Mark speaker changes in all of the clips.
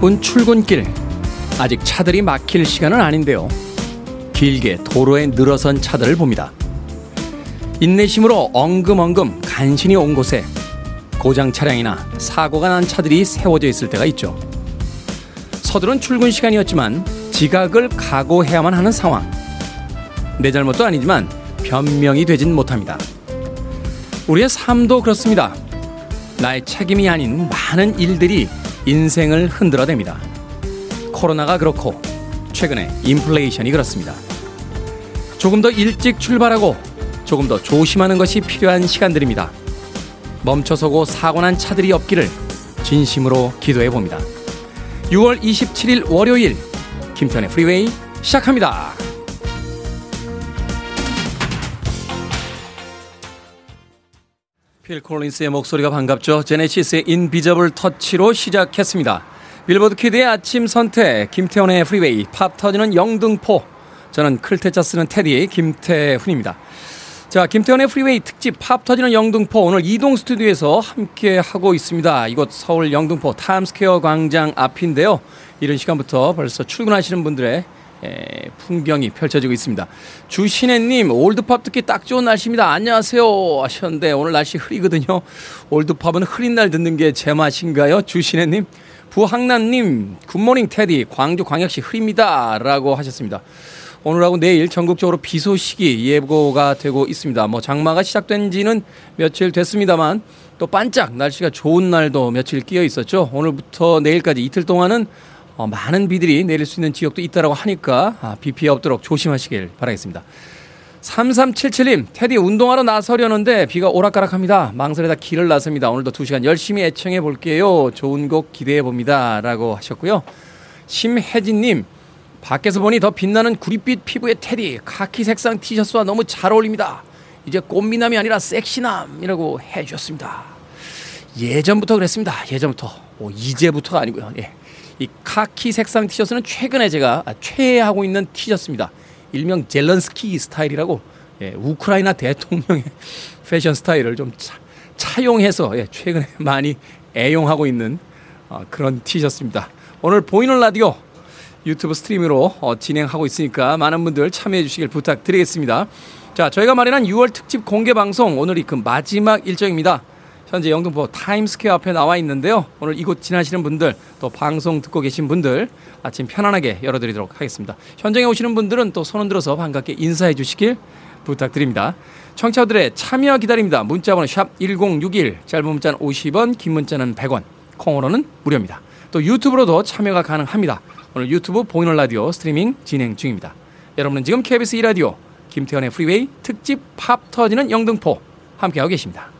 Speaker 1: 바쁜 출근길. 아직 차들이 막힐 시간은 아닌데요. 길게 도로에 늘어선 차들을 봅니다. 인내심으로 엉금엉금 간신히 온 곳에 고장 차량이나 사고가 난 차들이 세워져 있을 때가 있죠. 서두른 출근 시간이었지만 지각을 각오해야만 하는 상황. 내 잘못도 아니지만 변명이 되진 못합니다. 우리의 삶도 그렇습니다. 나의 책임이 아닌 많은 일들이 인생을 흔들어댑니다. 코로나가 그렇고 최근에 인플레이션이 그렇습니다. 조금 더 일찍 출발하고 조금 더 조심하는 것이 필요한 시간들입니다. 멈춰서고 사고난 차들이 없기를 진심으로 기도해 봅니다. 6월 27일 월요일 김태훈의 프리웨이 시작합니다. 필 콜린스의 목소리가 반갑죠. 제네시스의 Invisible Touch로 시작했습니다. 빌보드 키드의 아침 선택 김태훈의 프리웨이 팝 터지는 영등포 저는 클 태 자 쓰는 태디 김태훈입니다. 자, 김태훈의 프리웨이 특집 팝 터지는 영등포 오늘 이동 스튜디오에서 함께 하고 있습니다. 이곳 서울 영등포 타임스퀘어 광장 앞인데요. 이런 시간부터 벌써 출근하시는 분들의 에, 풍경이 펼쳐지고 있습니다. 주신혜님, 올드팝 듣기 딱 좋은 날씨입니다. 안녕하세요. 하셨는데, 오늘 날씨 흐리거든요. 올드팝은 흐린 날 듣는 게 제 맛인가요? 주신혜님. 부항남님, 굿모닝 테디, 광주 광역시 흐립니다. 라고 하셨습니다. 오늘하고 내일 전국적으로 비 소식이 예보가 되고 있습니다. 뭐 장마가 시작된 지는 며칠 됐습니다만 또 반짝 날씨가 좋은 날도 며칠 끼어 있었죠. 오늘부터 내일까지 이틀 동안은 어, 많은 비들이 내릴 수 있는 지역도 있다라고 하니까 아, 비 피해 없도록 조심하시길 바라겠습니다. 3377님, 테디 운동하러 나서려는데 비가 오락가락합니다. 망설이다 길을 나섭니다. 오늘도 2시간 열심히 애청해 볼게요. 좋은 곡 기대해 봅니다. 라고 하셨고요. 심혜진님, 밖에서 보니 더 빛나는 구릿빛 피부의 테디, 카키 색상 티셔츠와 너무 잘 어울립니다. 이제 꽃미남이 아니라 섹시남이라고 해 주셨습니다. 예전부터 그랬습니다. 예전부터. 오, 이제부터가 아니고요. 예. 이 카키 색상 티셔츠는 최근에 제가 최애하고 있는 티셔츠입니다. 일명 젤런스키 스타일이라고 예, 우크라이나 대통령의 패션 스타일을 좀 차, 차용해서 예, 최근에 많이 애용하고 있는 어, 그런 티셔츠입니다. 오늘 보이는 라디오 유튜브 스트리밍으로 어, 진행하고 있으니까 많은 분들 참여해 주시길 부탁드리겠습니다. 자, 저희가 마련한 6월 특집 공개 방송 오늘이 그 마지막 일정입니다. 현재 영등포 타임스퀘어 앞에 나와 있는데요. 오늘 이곳 지나시는 분들 또 방송 듣고 계신 분들 아침 편안하게 열어드리도록 하겠습니다. 현장에 오시는 분들은 또 손 흔들어서 반갑게 인사해 주시길 부탁드립니다. 청취자들의 참여 기다립니다. 문자번호 샵 1061, 짧은 문자는 50원, 긴 문자는 100원, 콩으로는 무료입니다. 또 유튜브로도 참여가 가능합니다. 오늘 유튜브 보이는 라디오 스트리밍 진행 중입니다. 여러분은 지금 KBS 2라디오 김태훈의 프리웨이 특집 팝 터지는 영등포 함께하고 계십니다.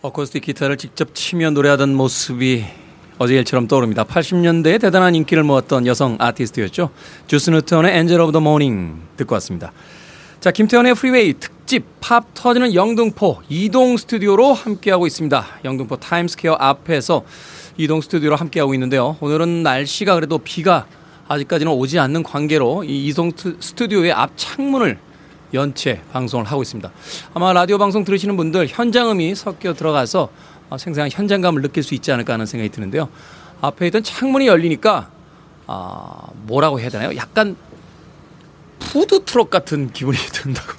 Speaker 1: 어쿠스틱 기타를 직접 치며 노래하던 모습이 어제 일처럼 떠오릅니다. 80년대에 대단한 인기를 모았던 여성 아티스트였죠. 주스 뉴턴의 Angel of the Morning 듣고 왔습니다. 자, 김태훈의 프리웨이 특집 팝 터지는 영등포 이동 스튜디오로 함께하고 있습니다. 영등포 타임스퀘어 앞에서 이동 스튜디오로 함께하고 있는데요. 오늘은 날씨가 그래도 비가 아직까지는 오지 않는 관계로 이 이동 스튜디오의 앞 창문을 연 채 방송을 하고 있습니다. 아마 라디오 방송 들으시는 분들 현장음이 섞여 들어가서 어, 생생한 현장감을 느낄 수 있지 않을까 하는 생각이 드는데요. 앞에 있던 창문이 열리니까 아, 뭐라고 해야 되나요? 약간 푸드 트럭 같은 기분이 든다고.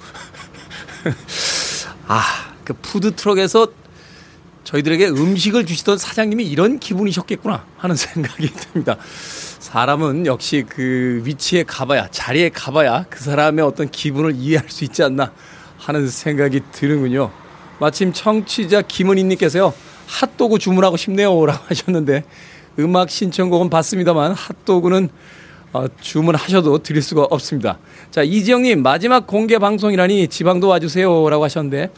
Speaker 1: 아, 그 푸드 트럭에서 저희들에게 음식을 주시던 사장님이 이런 기분이셨겠구나 하는 생각이 듭니다. 사람은 역시 그 위치에 가봐야, 자리에 가봐야 그 사람의 어떤 기분을 이해할 수 있지 않나 하는 생각이 드는군요. 마침 청취자 김은희님께서요, 핫도그 주문하고 싶네요. 라고 하셨는데, 음악 신청곡은 받습니다만 핫도그는 어, 주문하셔도 드릴 수가 없습니다. 자, 이지영님, 마지막 공개 방송이라니 지방도 와주세요라고 하셨는데,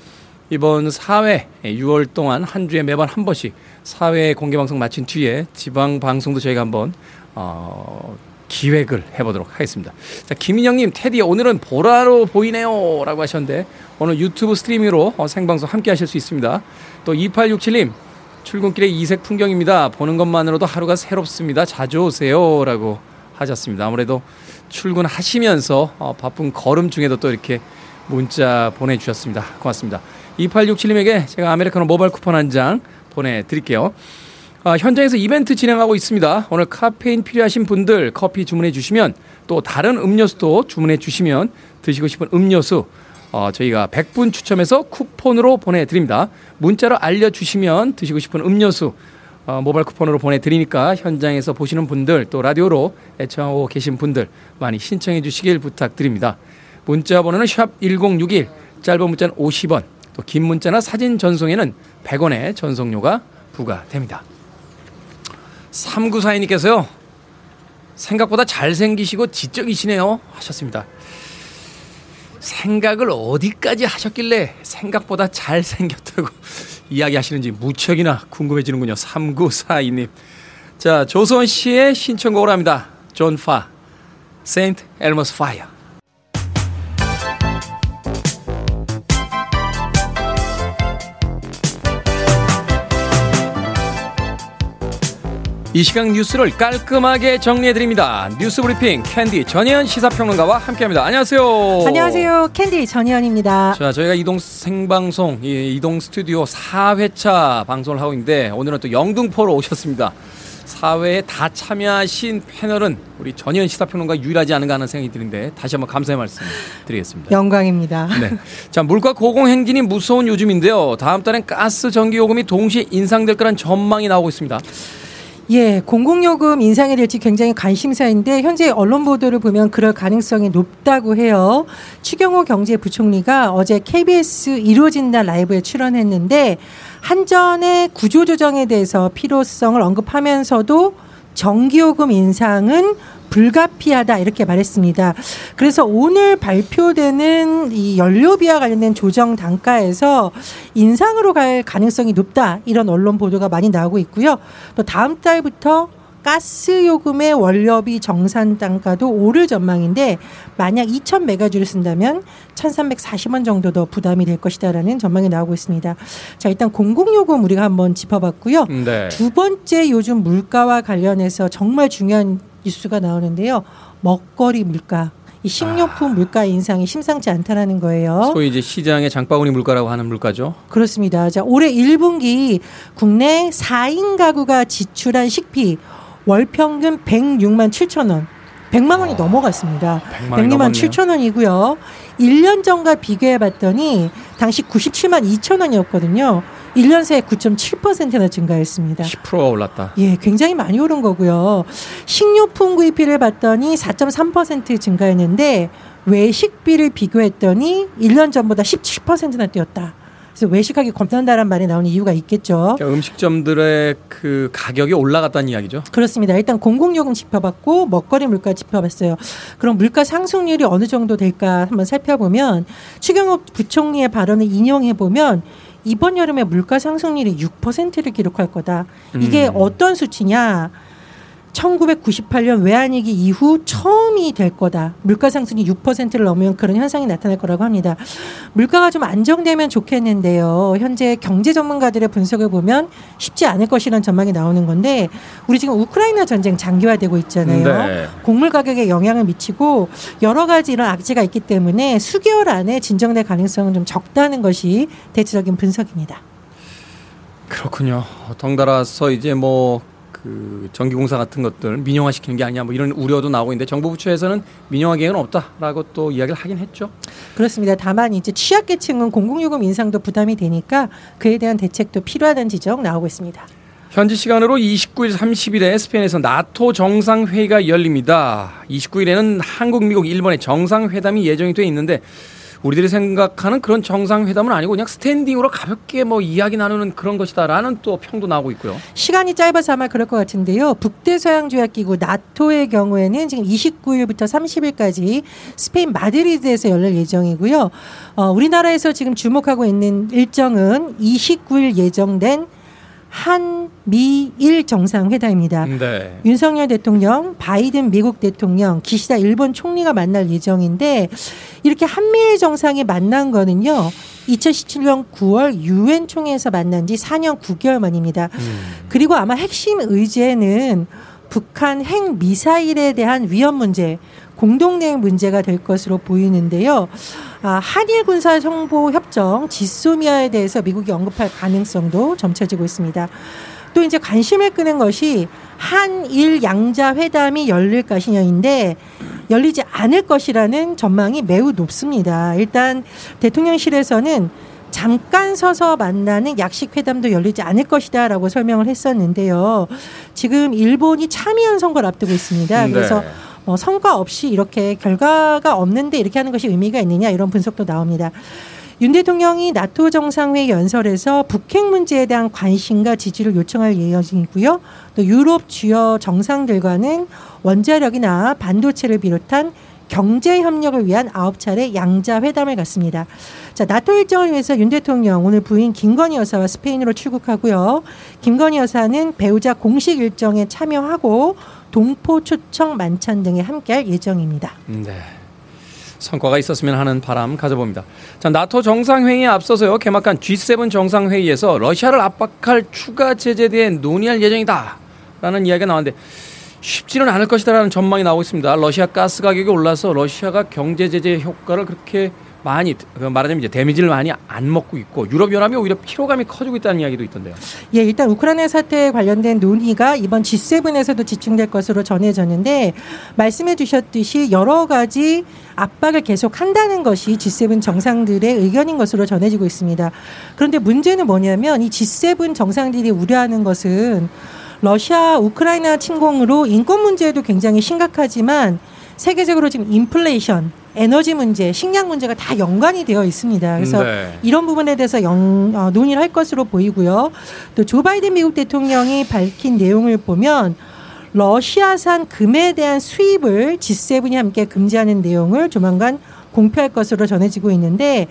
Speaker 1: 이번 4회 6월 동안 한 주에 매번 한 번씩 4회 공개 방송 마친 뒤에 지방 방송도 저희가 한번 어, 기획을 해보도록 하겠습니다. 자, 김인영님, 테디 오늘은 보라로 보이네요 라고 하셨는데 오늘 유튜브 스트리밍으로 어, 생방송 함께 하실 수 있습니다. 또 2867님, 출근길의 이색 풍경입니다. 보는 것만으로도 하루가 새롭습니다. 자주 오세요 라고 하셨습니다. 아무래도 출근하시면서 어, 바쁜 걸음 중에도 또 이렇게 문자 보내주셨습니다. 고맙습니다. 2867님에게 제가 아메리카노 모바일 쿠폰 한 장 보내드릴게요. 아, 현장에서 이벤트 진행하고 있습니다. 오늘 카페인 필요하신 분들 커피 주문해 주시면 또 다른 음료수도 주문해 주시면 드시고 싶은 음료수 어, 저희가 100분 추첨해서 쿠폰으로 보내드립니다. 문자로 알려주시면 드시고 싶은 음료수 어, 모바일 쿠폰으로 보내드리니까 현장에서 보시는 분들 또 라디오로 애청하고 계신 분들 많이 신청해 주시길 부탁드립니다. 문자 번호는 샵 1061, 짧은 문자는 50원, 또 긴 문자나 사진 전송에는 100원의 전송료가 부과됩니다. 3942님께서요. 생각보다 잘생기시고 지적이시네요. 하셨습니다. 생각을 어디까지 하셨길래 생각보다 잘생겼다고 이야기하시는지 무척이나 궁금해지는군요. 3942님. 자, 조선 씨의 신청곡을 합니다. 존 파, St. Elmo's Fire. 이 시간 뉴스를 깔끔하게 정리해드립니다. 뉴스 브리핑 캔디 전예현 시사평론가와 함께합니다. 안녕하세요.
Speaker 2: 안녕하세요. 캔디 전예현입니다.
Speaker 1: 자, 저희가 이동 생방송, 이동 스튜디오 4회차 방송을 하고 있는데 오늘은 또 영등포로 오셨습니다. 4회에 다 참여하신 패널은 우리 전예현 시사평론가 유일하지 않은가 하는 생각이 드는데 다시 한번 감사의 말씀 드리겠습니다.
Speaker 2: 영광입니다.
Speaker 1: 네. 자, 물가 고공행진이 무서운 요즘인데요. 다음 달엔 가스 전기 요금이 동시에 인상될 거란 전망이 나오고 있습니다.
Speaker 2: 예, 공공요금 인상이 될지 굉장히 관심사인데 현재 언론 보도를 보면 그럴 가능성이 높다고 해요. 추경호 경제부총리가 어제 KBS 이루어진다 라이브에 출연했는데 한전의 구조조정에 대해서 필요성을 언급하면서도 전기요금 인상은 불가피하다 이렇게 말했습니다. 그래서 오늘 발표되는 이 연료비와 관련된 조정 단가에서 인상으로 갈 가능성이 높다 이런 언론 보도가 많이 나오고 있고요. 또 다음 달부터 가스 요금의 원료비 정산 단가도 오를 전망인데 만약 2,000 메가주를 쓴다면 1,340원 정도 더 부담이 될 것이다라는 전망이 나오고 있습니다. 자 일단 공공 요금 우리가 한번 짚어봤고요. 네. 두 번째 요즘 물가와 관련해서 정말 중요한 뉴스가 나오는데요. 먹거리 물가. 이 식료품 아. 물가 인상이 심상치 않다라는 거예요.
Speaker 1: 소위 이제 시장의 장바구니 물가라고 하는 물가죠.
Speaker 2: 그렇습니다. 자, 올해 1분기 국내 4인 가구가 지출한 식비 월 평균 106만 7천 원. 100만 원이 어, 넘어갔습니다. 106만 7천 원이고요. 1년 전과 비교해 봤더니 당시 97만 2천 원이었거든요. 1년 새에 9.7%나 증가했습니다.
Speaker 1: 10%가 올랐다.
Speaker 2: 예, 굉장히 많이 오른 거고요. 식료품 구입비를 봤더니 4.3% 증가했는데 외식비를 비교했더니 1년 전보다 17%나 뛰었다. 그래서 외식하기 겁난다는 말이 나오는 이유가 있겠죠.
Speaker 1: 그러니까 음식점들의 그 가격이 올라갔다는 이야기죠.
Speaker 2: 그렇습니다. 일단 공공요금 짚어봤고 먹거리 물가 짚어봤어요. 그럼 물가 상승률이 어느 정도 될까 한번 살펴보면 추경호 부총리의 발언을 인용해 보면 이번 여름에 물가 상승률이 6%를 기록할 거다. 이게 음. 어떤 수치냐? 1998년 외환위기 이후 처음이 될 거다. 물가 상승이 6%를 넘으면 그런 현상이 나타날 거라고 합니다. 물가가 좀 안정되면 좋겠는데요. 현재 경제 전문가들의 분석을 보면 쉽지 않을 것이라는 전망이 나오는 건데 우리 지금 우크라이나 전쟁 장기화되고 있잖아요. 네. 곡물 가격에 영향을 미치고 여러 가지 이런 악재가 있기 때문에 수개월 안에 진정될 가능성은 좀 적다는 것이 대체적인 분석입니다.
Speaker 1: 그렇군요. 덩달아서 이제 뭐 그 전기공사 같은 것들 민영화시키는 게 아니냐 뭐 이런 우려도 나오고 있는데 정부 부처에서는 민영화 계획은 없다라고 또 이야기를 하긴 했죠.
Speaker 2: 그렇습니다. 다만 이제 취약계층은 공공요금 인상도 부담이 되니까 그에 대한 대책도 필요하다는 지적 나오고 있습니다.
Speaker 1: 현지 시간으로 29일 30일에 스페인에서 나토 정상회의가 열립니다. 29일에는 한국, 미국, 일본의 정상회담이 예정이 돼 있는데 우리들이 생각하는 그런 정상회담은 아니고 그냥 standing으로 가볍게 뭐 이야기 나누는 그런 것이다라는 또 평도 나오고 있고요.
Speaker 2: 시간이 짧아서 아마 그럴 것 같은데요. 북대서양조약기구 나토의 경우에는 지금 29일부터 30일까지 스페인 마드리드에서 열릴 예정이고요. 어, 우리나라에서 지금 주목하고 있는 일정은 29일 예정된 한미일 정상회담입니다. 네. 윤석열 대통령, 바이든 미국 대통령, 기시다 일본 총리가 만날 예정인데 이렇게 한미일 정상이 만난 거는요. 2017년 9월 유엔 총회에서 만난 지 4년 9개월 만입니다. 음. 그리고 아마 핵심 의제는 북한 핵 미사일에 대한 위험 문제, 공동 대응 문제가 될 것으로 보이는데요. 아, 한일 군사 정보 협정 지소미아에 대해서 미국이 언급할 가능성도 점쳐지고 있습니다. 또 이제 관심을 끄는 것이 한일 양자 회담이 열릴 것이냐인데 열리지 않을 것이라는 전망이 매우 높습니다. 일단 대통령실에서는 잠깐 서서 만나는 약식 회담도 열리지 않을 것이다라고 설명을 했었는데요. 지금 일본이 참의한 선거를 앞두고 있습니다. 네. 그래서 어, 성과 없이 이렇게 결과가 없는데 이렇게 하는 것이 의미가 있느냐 이런 분석도 나옵니다. 윤 대통령이 나토 정상회의 연설에서 북핵 문제에 대한 관심과 지지를 요청할 예정이고요. 또 유럽 주요 정상들과는 원자력이나 반도체를 비롯한 경제 협력을 위한 아홉 차례 양자 회담을 갖습니다. 자, 나토 일정을 위해서 윤 대통령 오늘 부인 김건희 여사와 스페인으로 출국하고요. 김건희 여사는 배우자 공식 일정에 참여하고 동포 초청 만찬 등에 함께할 예정입니다.
Speaker 1: 네. 성과가 있었으면 하는 바람 가져봅니다. 자, 나토 정상회의에 앞서서요. 개막한 G7 정상회의에서 러시아를 압박할 추가 제재에 대해 논의할 예정이다. 라는 이야기가 나왔는데 쉽지는 않을 것이다라는 전망이 나오고 있습니다. 러시아 가스 가격이 올라서 러시아가 경제 제재 효과를 그렇게 많이 그 말하자면 이제 데미지를 많이 안 먹고 있고 유럽 연합이 오히려 피로감이 커지고 있다는 이야기도 있던데요.
Speaker 2: 예, 일단 우크라이나 사태에 관련된 논의가 이번 G7에서도 집중될 것으로 전해졌는데 말씀해 주셨듯이 여러 가지 압박을 계속 한다는 것이 G7 정상들의 의견인 것으로 전해지고 있습니다. 그런데 문제는 뭐냐면 이 G7 정상들이 우려하는 것은 러시아 우크라이나 침공으로 인권 문제도 굉장히 심각하지만 세계적으로 지금 인플레이션 에너지 문제, 식량 문제가 다 연관이 되어 있습니다. 그래서 네. 이런 부분에 대해서 영, 어, 논의를 할 것으로 보이고요. 또 조 바이든 미국 대통령이 밝힌 내용을 보면 러시아산 금에 대한 수입을 G7이 함께 금지하는 내용을 조만간 공표할 것으로 전해지고 있는데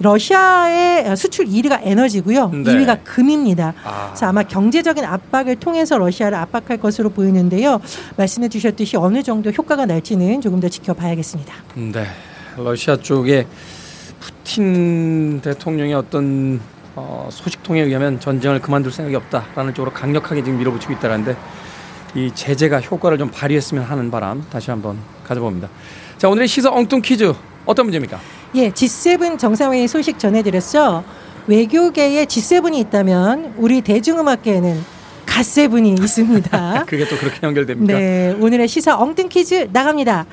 Speaker 2: 러시아의 수출 1위가 에너지고요. 네. 2위가 금입니다. 아. 그래서 아마 경제적인 압박을 통해서 러시아를 압박할 것으로 보이는데요. 말씀해 주셨듯이 어느 정도 효과가 날지는 조금 더 지켜봐야겠습니다.
Speaker 1: 네. 러시아 쪽에 푸틴 대통령의 어떤 어, 소식통에 의하면 전쟁을 그만둘 생각이 없다라는 쪽으로 강력하게 지금 밀어붙이고 있다는데 이 제재가 효과를 좀 발휘했으면 하는 바람 다시 한번 가져봅니다. 자 오늘의 시사 엉뚱 퀴즈 어떤 문제입니까?
Speaker 2: 예, G7 정상회의 소식 전해드렸죠. 외교계에 G7이 있다면 우리 대중음악계에는 갓세븐이 있습니다.
Speaker 1: 그게 또 그렇게 연결됩니까?
Speaker 2: 네, 오늘의 시사 엉뚱 퀴즈 나갑니다.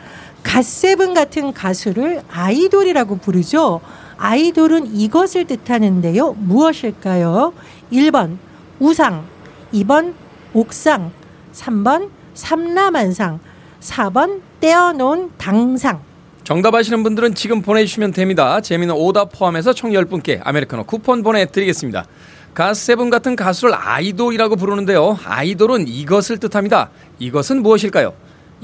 Speaker 2: 갓세븐 같은 가수를 아이돌이라고 부르죠. 아이돌은 이것을 뜻하는데요. 무엇일까요? 1번 우상, 2번 옥상, 3번 삼라만상, 4번 떼어놓은 당상.
Speaker 1: 정답 아시는 분들은 지금 보내주시면 됩니다. 재미는 오답 포함해서 총 10분께 아메리카노 쿠폰 보내드리겠습니다. 가세븐 같은 가수를 아이돌이라고 부르는데요. 아이돌은 이것을 뜻합니다. 이것은 무엇일까요?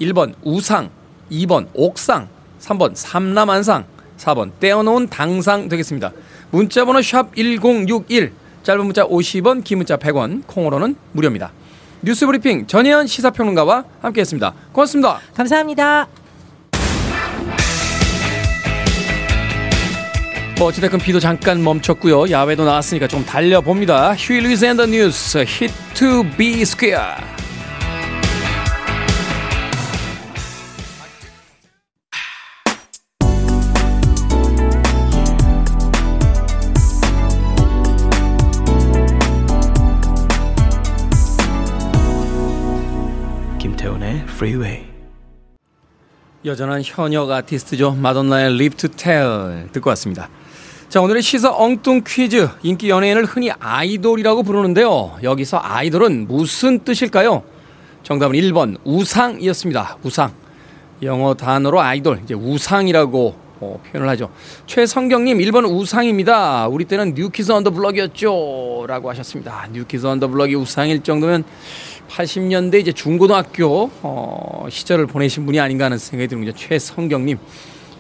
Speaker 1: 1번 우상, 2번 옥상, 3번 삼남한상, 4번 떼어놓은 당상 되겠습니다. 문자번호 샵 1061, 짧은 문자 50원, 긴 문자 100원, 콩으로는 무료입니다. 뉴스브리핑 전예현 시사평론가와 함께했습니다. 고맙습니다.
Speaker 2: 감사합니다.
Speaker 1: 뭐 어찌됐건 비도 잠깐 멈췄고요. 야외도 나왔으니까 좀 달려봅니다. Huey Lewis and the News Hip to Be Square 김태훈의 프리웨이 여전한 현역 아티스트죠. 마돈나의 Live to Tell 듣고 왔습니다. 자, 오늘의 시사 엉뚱 퀴즈. 인기 연예인을 흔히 아이돌이라고 부르는데요. 여기서 아이돌은 무슨 뜻일까요? 정답은 1번 우상이었습니다. 우상. 영어 단어로 아이돌, 이제 우상이라고 어, 표현을 하죠. 최성경님 1번 우상입니다. 우리 때는 New Kids on the Block이었죠. 라고 하셨습니다. New Kids on the Block이 우상일 정도면 80년대 이제 중고등학교 어, 시절을 보내신 분이 아닌가 하는 생각이 드는군요. 최성경님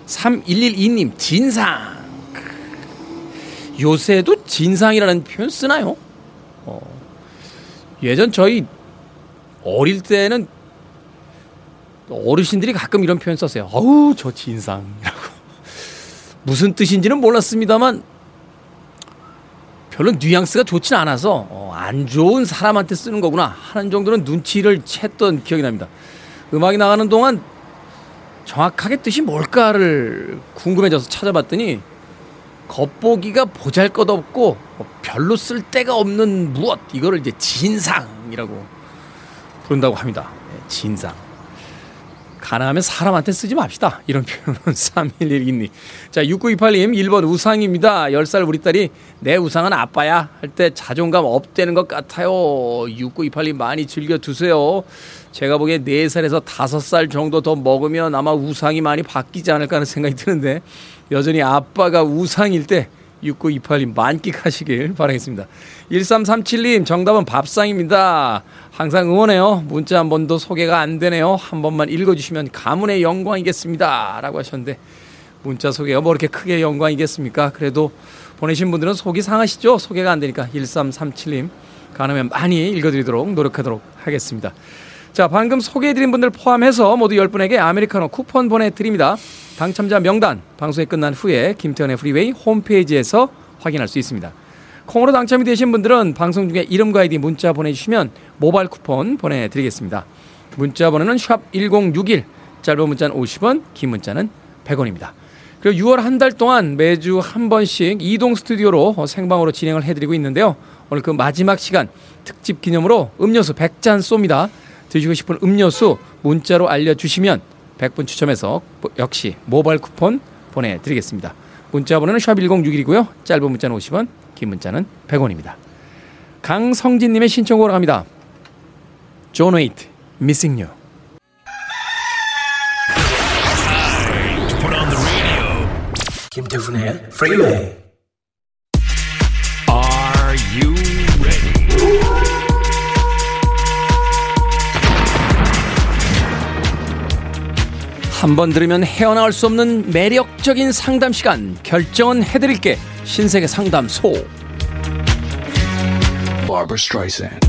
Speaker 1: 3112님 진상 요새도 진상이라는 표현 쓰나요? 어, 예전 저희 어릴 때는 어르신들이 가끔 이런 표현 썼어요. 어우, 저 진상이라고. 무슨 뜻인지는 몰랐습니다만 별로 뉘앙스가 좋진 않아서 어, 안 좋은 사람한테 쓰는 거구나 하는 정도는 눈치를 챘던 기억이 납니다. 음악이 나가는 동안 정확하게 뜻이 뭘까를 궁금해져서 찾아봤더니 겉보기가 보잘것없고 별로 쓸 데가 없는 무엇 이거를 이제 진상이라고 부른다고 합니다. 네, 진상. 가능하면 사람한테 쓰지 맙시다. 이런 표현은 3112님. 자, 6928님, 1번 우상입니다. 10살 우리 딸이 내 우상은 아빠야. 할 때 자존감 업되는 것 같아요. 6928님 많이 즐겨 두세요. 제가 보기에 4살에서 5살 정도 더 먹으면 아마 우상이 많이 바뀌지 않을까 하는 생각이 드는데 여전히 아빠가 우상일 때 6928님 만끽하시길 바라겠습니다. 1337님 정답은 밥상입니다. 항상 응원해요. 문자 한 번도 소개가 안 되네요. 한 번만 읽어주시면 가문의 영광이겠습니다. 라고 하셨는데 문자 소개가 뭐 이렇게 크게 영광이겠습니까? 그래도 보내신 분들은 속이 상하시죠? 소개가 안 되니까 1337님 가능하면 많이 읽어드리도록 노력하도록 하겠습니다. 자, 방금 소개해드린 분들 포함해서 모두 10분에게 아메리카노 쿠폰 보내드립니다. 당첨자 명단 방송이 끝난 후에 김태훈의 프리웨이 홈페이지에서 확인할 수 있습니다. 콩으로 당첨이 되신 분들은 방송 중에 이름과 아이디 문자 보내주시면 모바일 쿠폰 보내드리겠습니다. 문자 번호는 샵 1061, 짧은 문자는 50원, 긴 문자는 100원입니다. 그리고 6월 한 달 동안 매주 한 번씩 이동 스튜디오로 생방으로 진행을 해드리고 있는데요. 오늘 그 마지막 시간 특집 기념으로 음료수 100잔 쏩니다. 드시고 싶은 음료수 문자로 알려주시면 100분 추첨해서 역시 모바일 쿠폰 보내드리겠습니다. 문자 번호는 샵 1061이고요. 짧은 문자는 50원, 긴 문자는 100원입니다. 강성진님의 신청곡으로 갑니다. 존 웨이트, Missing You.
Speaker 3: 김태훈의 Freeway.
Speaker 4: Are
Speaker 1: 한 번 들으면 헤어나올 수 없는 매력적인 상담 시간 결정은 해드릴게. 신세계 상담소.
Speaker 4: Barbara Streisand.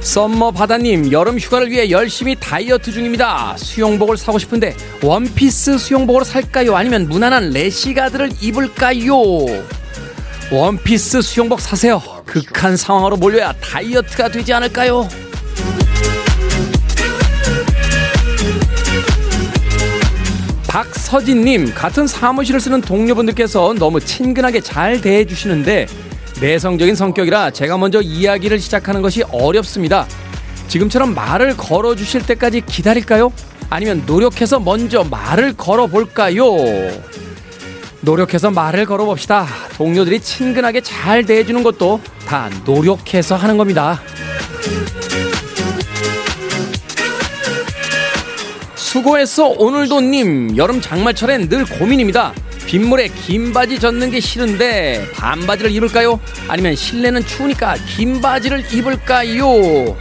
Speaker 1: 썸머 바다님 여름 휴가를 위해 열심히 다이어트 중입니다. 수영복을 사고 싶은데 원피스 수영복으로 살까요? 아니면 무난한 래시가드를 입을까요? 원피스 수영복 사세요. 극한 상황으로 몰려야 다이어트가 되지 않을까요 박서진님 같은 사무실을 쓰는 동료분들께서 너무 친근하게 잘 대해주시는데 내성적인 성격이라 제가 먼저 이야기를 시작하는 것이 어렵습니다. 지금처럼 말을 걸어주실 때까지 기다릴까요? 아니면 노력해서 먼저 말을 걸어볼까요? 노력해서 말을 걸어봅시다. 동료들이 친근하게 잘 대해주는 것도 다 노력해서 하는 겁니다. 수고했어 오늘도님. 여름 장마철엔 늘 고민입니다. 빗물에 긴 바지 젖는 게 싫은데 반바지를 입을까요? 아니면 실내는 추우니까 긴 바지를 입을까요?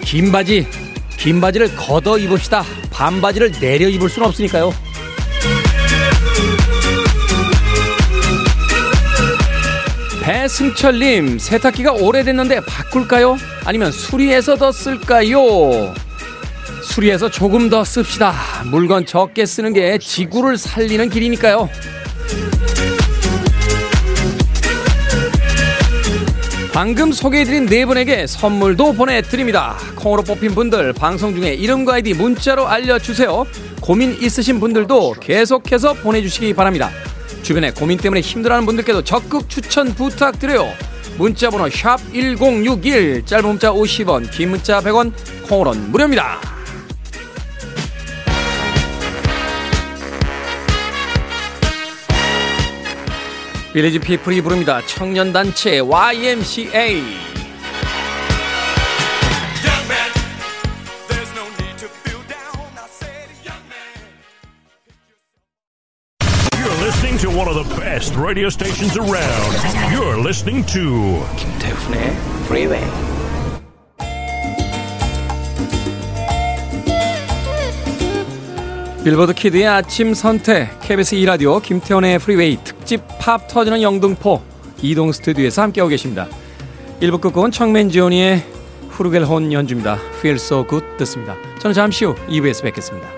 Speaker 1: 긴 바지 긴 바지를 걷어 입읍시다. 반바지를 내려 입을 수는 없으니까요. 배승철님 세탁기가 오래됐는데 바꿀까요? 아니면 수리해서 더 쓸까요 수리해서 조금 더 씁시다. 물건 적게 쓰는 게 지구를 살리는 길이니까요. 방금 소개해드린 네 분에게 선물도 보내드립니다. 콩으로 뽑힌 분들 방송 중에 이름과 아이디 문자로 알려주세요. 고민 있으신 분들도 계속해서 보내주시기 바랍니다. 주변에 고민 때문에 힘들어하는 분들께도 적극 추천 부탁드려요. 문자번호 샵 1061 짧은 문자 50원 긴 문자 100원 콩으로는 무료입니다. You're listening to one of the
Speaker 4: best radio stations around. You're listening to
Speaker 1: Freeway. 빌보드 키드의 아침 선택 KBS 2라디오 김태훈의 프리웨이 특집 팝 터지는 영등포 이동 스튜디오에서 함께하고 계십니다. 1부 끝곡은 척 맨지오니의 플루겔혼 연주입니다. Feel so good 듣습니다. 저는 잠시 후 2부에서 뵙겠습니다.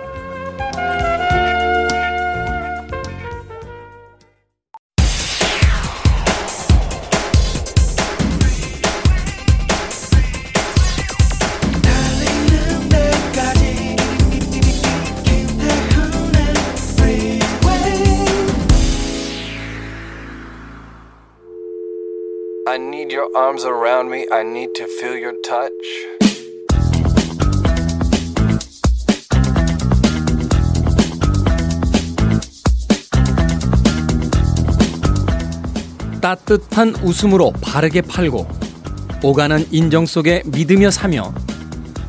Speaker 3: Your arms around me. I need to feel your touch.
Speaker 1: 따뜻한 웃음으로 바르게 팔고 오가는 인정 속에 믿으며 사며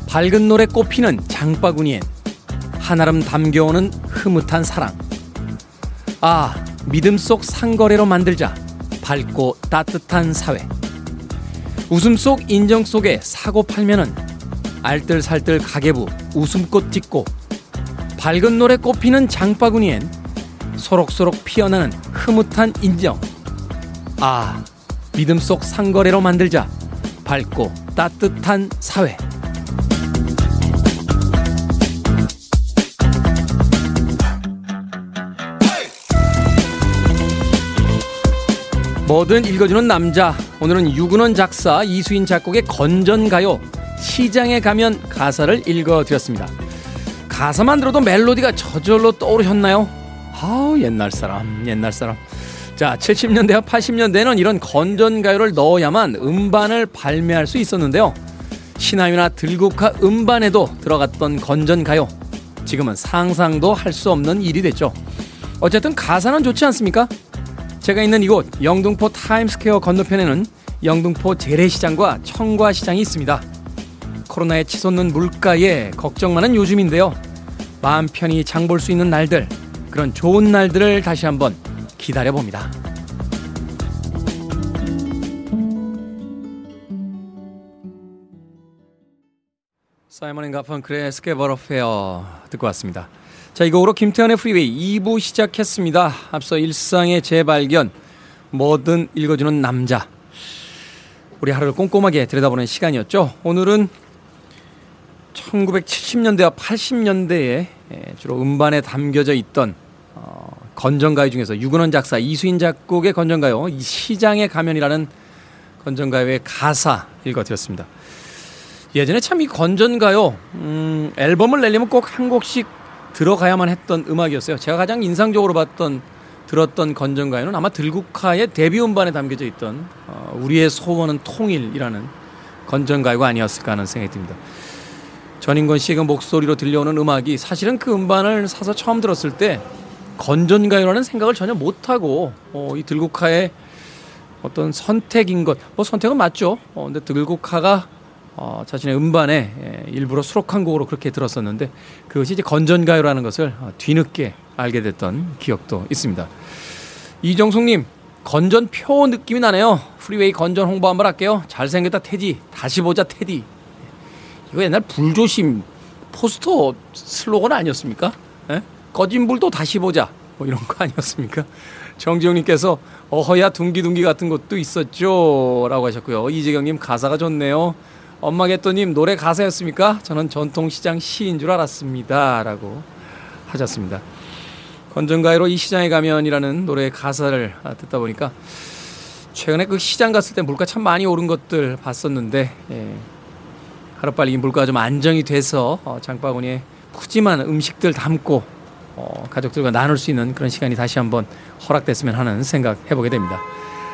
Speaker 1: 밝은 노래 꽃피는 장바구니엔 한아름 담겨오는 흐뭇한 사랑 아 믿음 속 상거래로 만들자 밝고 따뜻한 사회 웃음 속 인정 속에 사고 팔면은 알뜰살뜰 가계부 웃음꽃 짓고 밝은 노래 꽃피는 장바구니엔 소록소록 피어나는 흐뭇한 인정 아, 믿음 속 상거래로 만들자. 밝고 따뜻한 사회. 뭐든 읽어주는 남자. 오늘은 유근원 작사, 이수인 작곡의 건전가요. 시장에 가면 가사를 읽어드렸습니다. 가사만 들어도 멜로디가 저절로 떠오르셨나요? 아우, 옛날 사람, 옛날 사람. 자, 70년대와 80년대에는 이런 건전가요를 넣어야만 음반을 발매할 수 있었는데요. 신화유나 들국화 음반에도 들어갔던 건전가요. 지금은 상상도 할 수 없는 일이 됐죠. 어쨌든 가사는 좋지 않습니까? 제가 있는 이곳 영등포 타임스퀘어 건너편에는 영등포 재래시장과 청과시장이 있습니다. 코로나에 치솟는 물가에 걱정 많은 요즘인데요. 마음 편히 장 볼 수 있는 날들, 그런 좋은 날들을 다시 한번 기다려 봅니다. 사이먼 앤 가펑클의 Scarborough Fair 듣고 왔습니다. 자, 이 곡으로 김태훈의 프리웨이 2부 시작했습니다. 앞서 일상의 재발견, 뭐든 읽어주는 남자. 우리 하루를 꼼꼼하게 들여다보는 시간이었죠. 오늘은 1970년대와 80년대에 주로 음반에 담겨져 있던 어, 건전가요 중에서 유근원 작사, 이수인 작곡의 건전가요, 이 시장에 가면이라는 건전가요의 가사 읽어드렸습니다. 예전에 참 이 건전가요, 음, 앨범을 내려면 꼭 한 곡씩 들어가야만 했던 음악이었어요. 제가 가장 인상적으로 봤던, 들었던 건전가요는 아마 들국화의 데뷔 음반에 담겨져 있던, 어, 우리의 소원은 통일이라는 건전가요가 아니었을까 하는 생각이 듭니다. 전인권 씨의 그 목소리로 들려오는 음악이 사실은 그 음반을 사서 처음 들었을 때 건전가요라는 생각을 전혀 못하고 어, 이 들국화의 어떤 선택인 것, 뭐 선택은 맞죠. 어, 근데 들국화가 어, 자신의 음반에 예, 일부러 수록한 곡으로 그렇게 들었었는데 그것이 이제 건전가요라는 것을 어, 뒤늦게 알게 됐던 기억도 있습니다. 이정숙님 건전 표어 느낌이 나네요. 프리웨이 건전 홍보 한번 할게요. 잘생겼다 테디 다시 보자 테디. 이거 옛날 불조심 포스터 슬로건 아니었습니까? 예? 꺼진 불도 다시 보자. 뭐 이런 거 아니었습니까? 정지영님께서 어허야 둥기둥기 같은 것도 있었죠. 라고 하셨고요. 이재경님 가사가 좋네요. 엄마 개또님 노래 가사였습니까? 저는 전통시장 시인 줄 알았습니다. 라고 하셨습니다. 건전가요로 이 시장에 가면이라는 노래의 가사를 듣다 보니까 최근에 그 시장 갔을 때 물가 참 많이 오른 것들 봤었는데 예. 하루빨리 이 물가가 좀 안정이 돼서 어, 장바구니에 푸짐한 음식들 담고 어, 가족들과 나눌 수 있는 그런 시간이 다시 한번 허락됐으면 하는 생각 해보게 됩니다.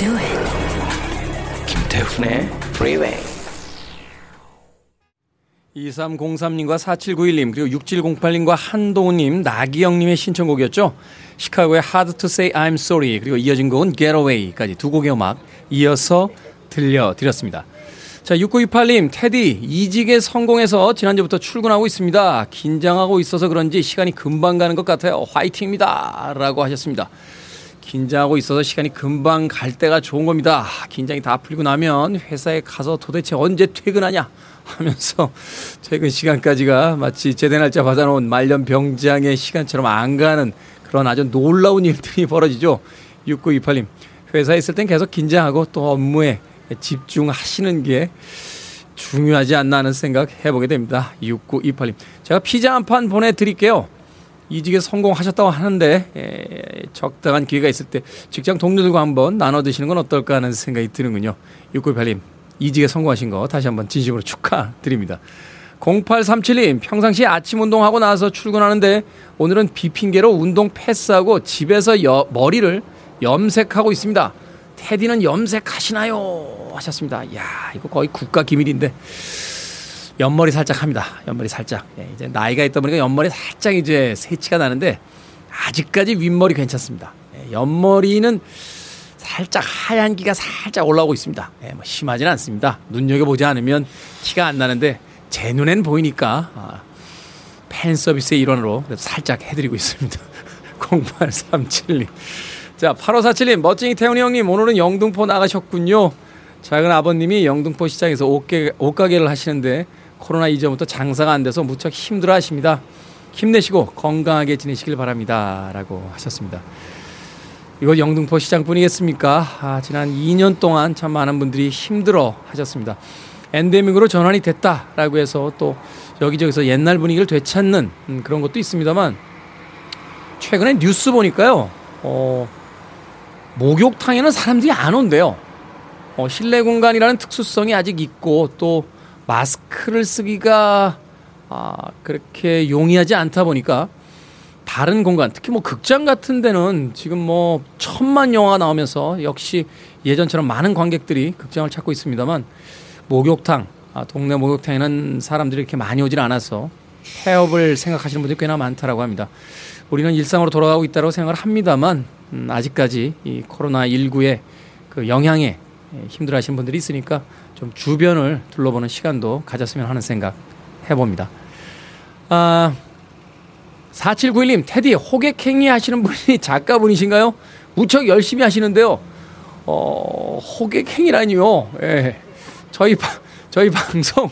Speaker 5: Do it.
Speaker 3: 김태훈의 Freeway.
Speaker 1: 2303님과 4791님 그리고 6708님과 한동우님 나기영님의 신청곡이었죠. 시카고의 Hard to Say I'm Sorry 그리고 이어진 곡은 Getaway까지 두 곡의 음악 이어서 들려드렸습니다. 자 6928님 테디 이직에 성공해서 지난주부터 출근하고 있습니다. 긴장하고 있어서 그런지 시간이 금방 가는 것 같아요. 화이팅입니다 라고 하셨습니다. 긴장하고 있어서 시간이 금방 갈 때가 좋은 겁니다. 긴장이 다 풀리고 나면 회사에 가서 도대체 언제 퇴근하냐 하면서 퇴근 시간까지가 마치 제대 날짜 받아놓은 말년 병장의 시간처럼 안 가는 그런 아주 놀라운 일들이 벌어지죠. 6928님. 회사에 있을 땐 계속 긴장하고 또 업무에 집중하시는 게 중요하지 않나 하는 생각 해보게 됩니다. 6928님. 제가 피자 한 판 보내드릴게요. 이직에 성공하셨다고 하는데 에, 적당한 기회가 있을 때 직장 동료들과 한번 나눠 드시는 건 어떨까 하는 생각이 드는군요. 6928님. 이직에 성공하신 거 다시 한번 진심으로 축하드립니다. 0837님, 평상시에 아침 운동하고 나서 출근하는데 오늘은 비 핑계로 운동 패스하고 집에서 여, 머리를 염색하고 있습니다. 테디는 염색하시나요? 하셨습니다. 야 이거 거의 국가 기밀인데. 옆머리 살짝 합니다. 옆머리 살짝. 예, 이제 나이가 있다 보니까 옆머리 살짝 이제 세치가 나는데 아직까지 윗머리 괜찮습니다. 예, 옆머리는 살짝 하얀 기가 살짝 올라오고 있습니다. 예, 뭐 심하진 않습니다. 눈여겨보지 않으면 티가 안 나는데 제 눈엔 보이니까 아, 팬 서비스의 일원으로 살짝 해드리고 있습니다. 0837님. 자, 8547님, 멋쟁이 태훈이 형님, 오늘은 영등포 나가셨군요. 작은 아버님이 영등포 시장에서 옷게, 옷가게를 하시는데 코로나 이전부터 장사가 안 돼서 무척 힘들어 하십니다. 힘내시고 건강하게 지내시길 바랍니다. 라고 하셨습니다. 이거 영등포 시장뿐이겠습니까? 아, 지난 2년 동안 참 많은 분들이 힘들어 하셨습니다. 엔데믹으로 전환이 됐다라고 해서 또 여기저기서 옛날 분위기를 되찾는 음, 그런 것도 있습니다만 최근에 뉴스 보니까요, 어, 목욕탕에는 사람들이 안 온대요. 어, 실내 공간이라는 특수성이 아직 있고 또 마스크를 쓰기가 아, 그렇게 용이하지 않다 보니까 다른 공간, 특히 뭐 극장 같은 데는 지금 뭐 천만 영화 나오면서 역시 예전처럼 많은 관객들이 극장을 찾고 있습니다만 목욕탕, 아, 동네 목욕탕에는 사람들이 이렇게 많이 오질 않아서 폐업을 생각하시는 분들이 꽤나 많다라고 합니다. 우리는 일상으로 돌아가고 있다고 생각을 합니다만 음, 아직까지 이 코로나 19의 그 영향에 힘들어 하시는 분들이 있으니까 좀 주변을 둘러보는 시간도 가졌으면 하는 생각 해봅니다. 아, 4791님, 테디, 호객행위 하시는 분이 작가분이신가요? 무척 열심히 하시는데요. 어, 호객행위라니요. 예. 저희, 바, 저희 방송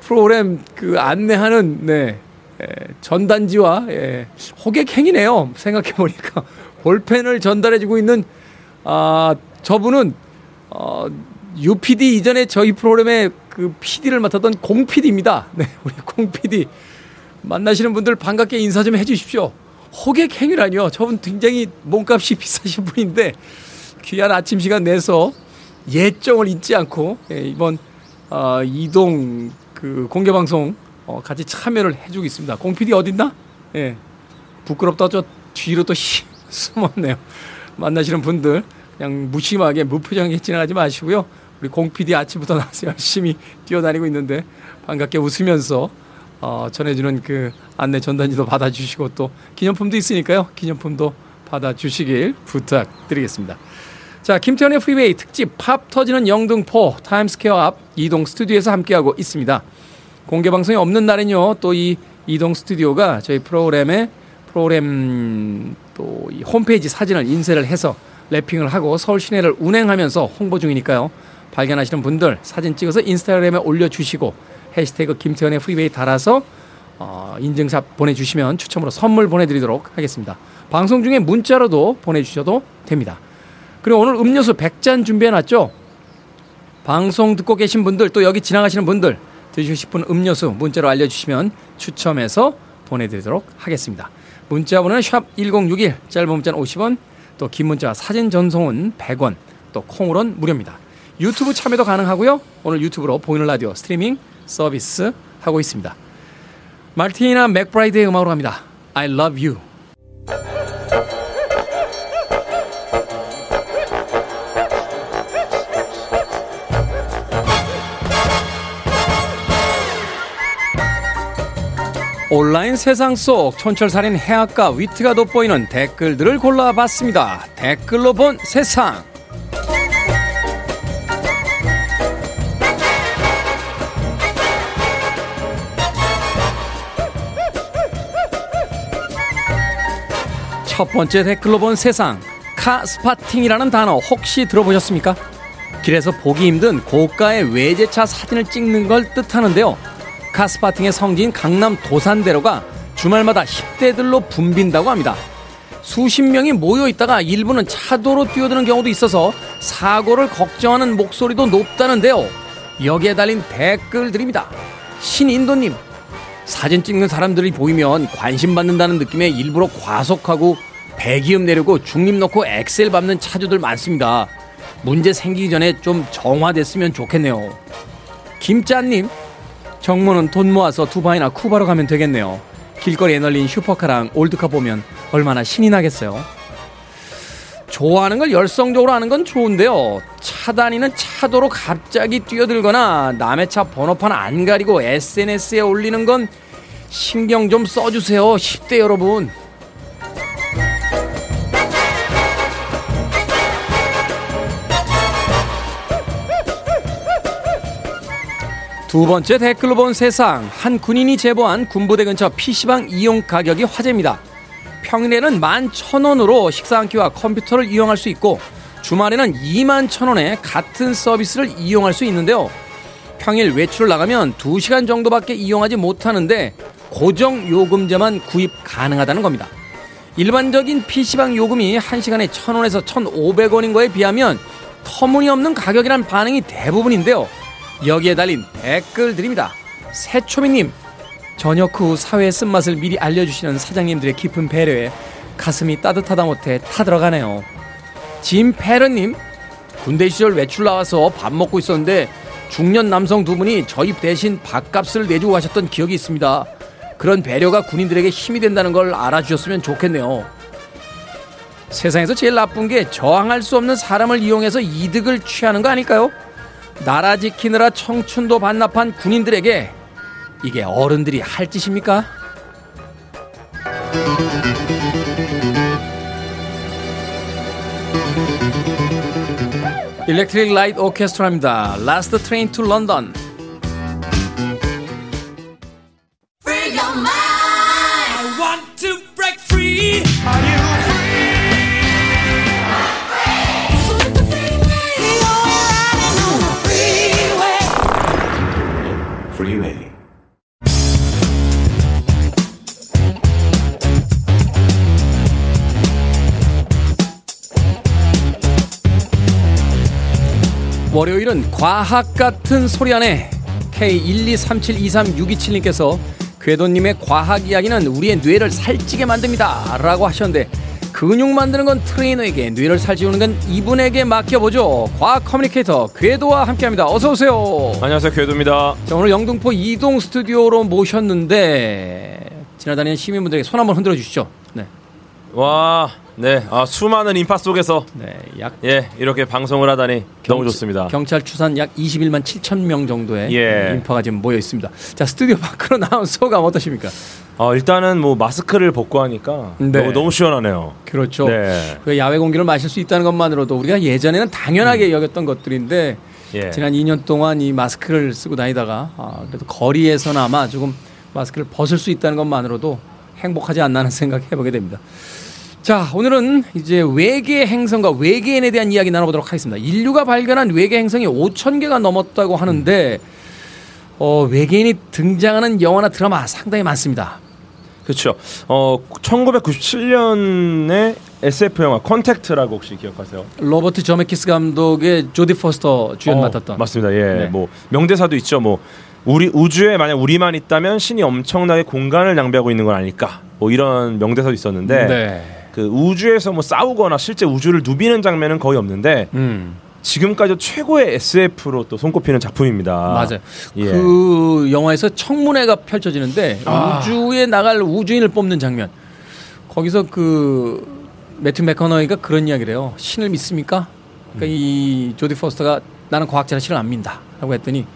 Speaker 1: 프로그램 그 안내하는, 네, 예, 전단지와, 예, 호객행위네요. 생각해보니까. 볼펜을 전달해주고 있는, 아, 저분은, 어, UPD 이전에 저희 프로그램의 그 PD를 맡았던 공 PD입니다. 네, 우리 공 PD. 만나시는 분들 반갑게 인사 좀 해주십시오. 호객 행위라니요. 저분 굉장히 몸값이 비싸신 분인데 귀한 아침 시간 내서 예정을 잊지 않고 예, 이번 어, 이동 그 공개 방송 어, 같이 참여를 해주고 있습니다. 공 PD 어딨나? 예, 부끄럽다 저 뒤로 또 히, 숨었네요. 만나시는 분들 그냥 무심하게 무표정하게 지나가지 마시고요. 우리 공 PD 아침부터 나서 열심히 뛰어다니고 있는데 반갑게 웃으면서 어, 전해주는 그 안내 전단지도 받아주시고 또 기념품도 있으니까요. 기념품도 받아주시길 부탁드리겠습니다. 자, 김태훈의 프리웨이 특집 팝 터지는 영등포 타임스퀘어 앞 이동 스튜디오에서 함께하고 있습니다. 공개 방송이 없는 날엔요. 또 이 이동 스튜디오가 저희 프로그램에 프로그램 또이 홈페이지 사진을 인쇄를 해서 wrapping을 하고 서울 시내를 운행하면서 홍보 중이니까요. 발견하시는 분들 사진 찍어서 인스타그램에 올려주시고 해시태그 김태현의 프리웨이 달아서 어, 인증샷 보내주시면 추첨으로 선물 보내드리도록 하겠습니다. 방송 중에 문자로도 보내주셔도 됩니다. 그리고 오늘 음료수 100잔 준비해놨죠? 방송 듣고 계신 분들 또 여기 지나가시는 분들 드시고 싶은 음료수 문자로 알려주시면 추첨해서 보내드리도록 하겠습니다. 문자 번호는 샵1061 짧은 문자는 50원 또 긴 문자 사진 전송은 100원 또 콩으로는 무료입니다. 유튜브 참여도 가능하고요. 오늘 유튜브로 보이는 라디오 스트리밍 서비스 하고 있습니다. 마티나 맥브라이드의 음악으로 갑니다. I love you. 온라인 세상 속 촌철살인 해학과 위트가 돋보이는 댓글들을 골라봤습니다. 댓글로 본 세상. 첫 번째 댓글로 본 세상. 카스파팅이라는 단어 혹시 들어보셨습니까? 길에서 보기 힘든 고가의 외제차 사진을 찍는 걸 뜻하는데요. 카스파팅의 성지인 강남 도산대로가 주말마다 10대들로 붐빈다고 합니다. 수십 명이 모여 있다가 일부는 차도로 뛰어드는 경우도 있어서 사고를 걱정하는 목소리도 높다는데요. 여기에 달린 댓글들입니다. 신인도님, 사진 찍는 사람들이 보이면 관심 받는다는 느낌에 일부러 과속하고 배기음 내려고 중립 놓고 엑셀 밟는 차주들 많습니다. 문제 생기기 전에 좀 정화됐으면 좋겠네요. 김짜님, 정모는 돈 모아서 두바이나 쿠바로 가면 되겠네요. 길거리에 널린 슈퍼카랑 올드카 보면 얼마나 신이 나겠어요. 좋아하는 걸 열성적으로 하는 건 좋은데요. 차 다니는 차도로 갑자기 뛰어들거나 남의 차 번호판 안 가리고 SNS에 올리는 건 신경 좀 써주세요. 10대 여러분. 두 번째 댓글로 본 세상 한 군인이 제보한 군부대 근처 PC방 이용 가격이 화제입니다. 평일에는 11,000원으로 식사 한 끼와 컴퓨터를 이용할 수 있고 주말에는 2만 1,000원에 같은 서비스를 이용할 수 있는데요. 평일 외출을 나가면 2시간 정도밖에 이용하지 못하는데 고정 요금제만 구입 가능하다는 겁니다. 일반적인 PC방 요금이 1시간에 1,000원에서 1,500원인 거에 비하면 터무니없는 가격이란 반응이 대부분인데요. 여기에 달린 댓글들입니다. 새초미님, 저녁 후 사회의 쓴맛을 미리 알려주시는 사장님들의 깊은 배려에 가슴이 따뜻하다 못해 타들어가네요. 짐페르님, 군대 시절 외출 나와서 밥 먹고 있었는데 중년 남성 두 분이 저희 대신 밥값을 내주고 가셨던 기억이 있습니다. 그런 배려가 군인들에게 힘이 된다는 걸 알아주셨으면 좋겠네요. 세상에서 제일 나쁜 게 저항할 수 없는 사람을 이용해서 이득을 취하는 거 아닐까요? 나라 지키느라 청춘도 반납한 군인들에게 이게 어른들이 할 짓입니까? 일렉트릭 라이트 오케스트라입니다. Train to London.
Speaker 6: Free
Speaker 1: 월요일은 과학 같은 소리 안에 K123723627님께서 궤도님의 과학 이야기는 우리의 뇌를 살찌게 만듭니다. 라고 하셨는데 근육 만드는 건 트레이너에게 뇌를 살찌우는 건 이분에게 맡겨보죠. 과학 커뮤니케이터 궤도와 함께합니다. 어서 오세요.
Speaker 7: 안녕하세요 궤도입니다.
Speaker 1: 자, 오늘 영등포 이동 스튜디오로 모셨는데 지나다니는 시민분들에게 손 한번 흔들어 주시죠. 네,
Speaker 7: 와, 네, 아, 수많은 인파 속에서
Speaker 1: 네, 약
Speaker 7: 예 이렇게 방송을 하다니 너무 좋습니다.
Speaker 1: 경찰 추산 약 21만 7천 명 정도의
Speaker 7: 예.
Speaker 1: 인파가 지금 모여 있습니다. 자, 스튜디오 밖으로 나온 소감 어떠십니까?
Speaker 7: 어, 일단은 뭐 마스크를 벗고 하니까
Speaker 1: 네.
Speaker 7: 너무 너무 시원하네요.
Speaker 1: 그렇죠.
Speaker 7: 네.
Speaker 1: 그 야외 공기를 마실 수 있다는 것만으로도 우리가 예전에는 당연하게 여겼던 것들인데
Speaker 7: 음. 예.
Speaker 1: 지난 2년 동안 이 마스크를 쓰고 다니다가 아, 그래도 거리에서나마 조금 마스크를 벗을 수 있다는 것만으로도 행복하지 않나 하는 생각 해보게 됩니다. 자, 오늘은 이제 외계 행성과 외계인에 대한 이야기 나눠보도록 하겠습니다. 인류가 발견한 외계 행성이 5천 개가 넘었다고 하는데 어, 외계인이 등장하는 영화나 드라마 상당히 많습니다.
Speaker 7: 그렇죠. 어 1997년에 SF 영화 컨택트라고 혹시 기억하세요?
Speaker 1: 로버트 저메키스 감독의 조디 포스터 주연
Speaker 7: 어,
Speaker 1: 맡았던
Speaker 7: 맞습니다. 예,
Speaker 1: 네.
Speaker 7: 뭐 명대사도 있죠. 뭐 우리 우주에 만약 우리만 있다면 신이 엄청나게 공간을 낭비하고 있는 건 아닐까. 뭐 이런 명대사도 있었는데
Speaker 1: 네.
Speaker 7: 그 우주에서 뭐 싸우거나 실제 우주를 누비는 장면은 거의 없는데
Speaker 1: 음,
Speaker 7: 지금까지 최고의 SF로 또 손꼽히는 작품입니다.
Speaker 1: 맞아요.
Speaker 7: 예.
Speaker 1: 그 영화에서 청문회가 펼쳐지는데
Speaker 7: 아.
Speaker 1: 우주에 나갈 우주인을 뽑는 장면. 거기서 그 매튜 맥커너이가 그런 이야기를 해요. 신을 믿습니까? 그러니까 이 조디 포스터가 나는 과학자는 신을 안 믿는다라고 했더니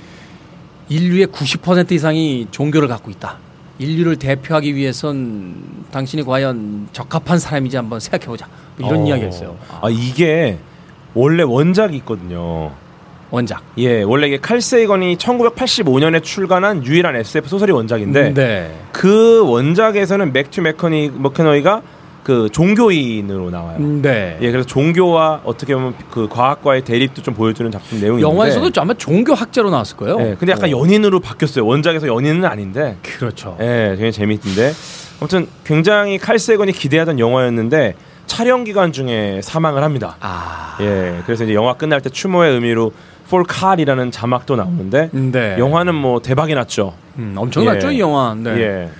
Speaker 1: 인류의 90% 이상이 종교를 갖고 있다. 인류를 대표하기 위해선 당신이 과연 적합한 사람인지 한번 생각해보자. 뭐 이런
Speaker 7: 어.
Speaker 1: 이야기였어요.
Speaker 7: 아 이게 원래 원작이 있거든요.
Speaker 1: 원작.
Speaker 7: 예, 원래 이게 칼 세이건이 1985년에 출간한 유일한 SF 소설이 원작인데
Speaker 1: 네.
Speaker 7: 그 원작에서는 맥튜 맥커니 머케너이가 그 종교인으로 나와요.
Speaker 1: 네.
Speaker 7: 예, 그래서 종교와 어떻게 보면 그 과학과의 대립도 좀 보여주는 작품 내용이
Speaker 1: 영화에서도 아마 종교 학자로 나왔을 거예요.
Speaker 7: 예, 근데 약간
Speaker 1: 어.
Speaker 7: 연인으로 바뀌었어요. 원작에서 연인은 아닌데,
Speaker 1: 그렇죠.
Speaker 7: 예, 굉장히 재밌던데. 아무튼 굉장히 칼 세이건이 기대하던 영화였는데 촬영 기간 중에 사망을 합니다.
Speaker 1: 아.
Speaker 7: 예, 그래서 이제 영화 끝날 때 추모의 의미로 Car이라는 자막도 나오는데
Speaker 1: 네.
Speaker 7: 영화는 뭐 대박이 났죠.
Speaker 1: 음, 엄청났죠
Speaker 7: 예.
Speaker 1: 이 영화. 네.
Speaker 7: 예,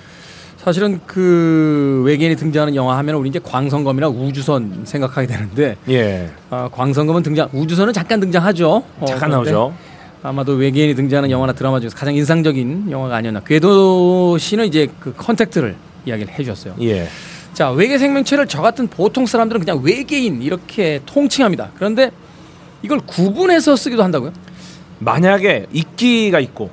Speaker 1: 사실은 그 외계인이 등장하는 영화 하면 우리 이제 광선검이나 우주선 생각하게 되는데
Speaker 7: 예,
Speaker 1: 아, 광선검은 등장, 우주선은 잠깐 등장하죠. 어,
Speaker 7: 잠깐 나오죠.
Speaker 1: 아마도 외계인이 등장하는 영화나 드라마 중에서 가장 인상적인 영화가 아니었나. 궤도 씨는 이제 그 컨택트를 이야기를 해 주셨어요.
Speaker 7: 예,
Speaker 1: 자 외계 생명체를 저 같은 보통 사람들은 그냥 외계인 이렇게 통칭합니다. 그런데 이걸 구분해서 쓰기도 한다고요?
Speaker 7: 만약에 이끼가 있고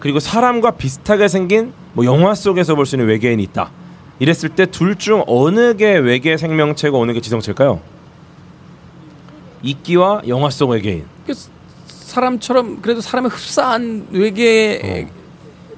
Speaker 7: 그리고 사람과 비슷하게 생긴 뭐 영화 속에서 볼 수 있는 외계인이 있다. 이랬을 때 둘 중 어느 게 외계 생명체고 어느 게 지성체일까요? 이끼와 영화 속 외계인.
Speaker 1: 그 사람처럼 그래도 사람의 흡사한 외계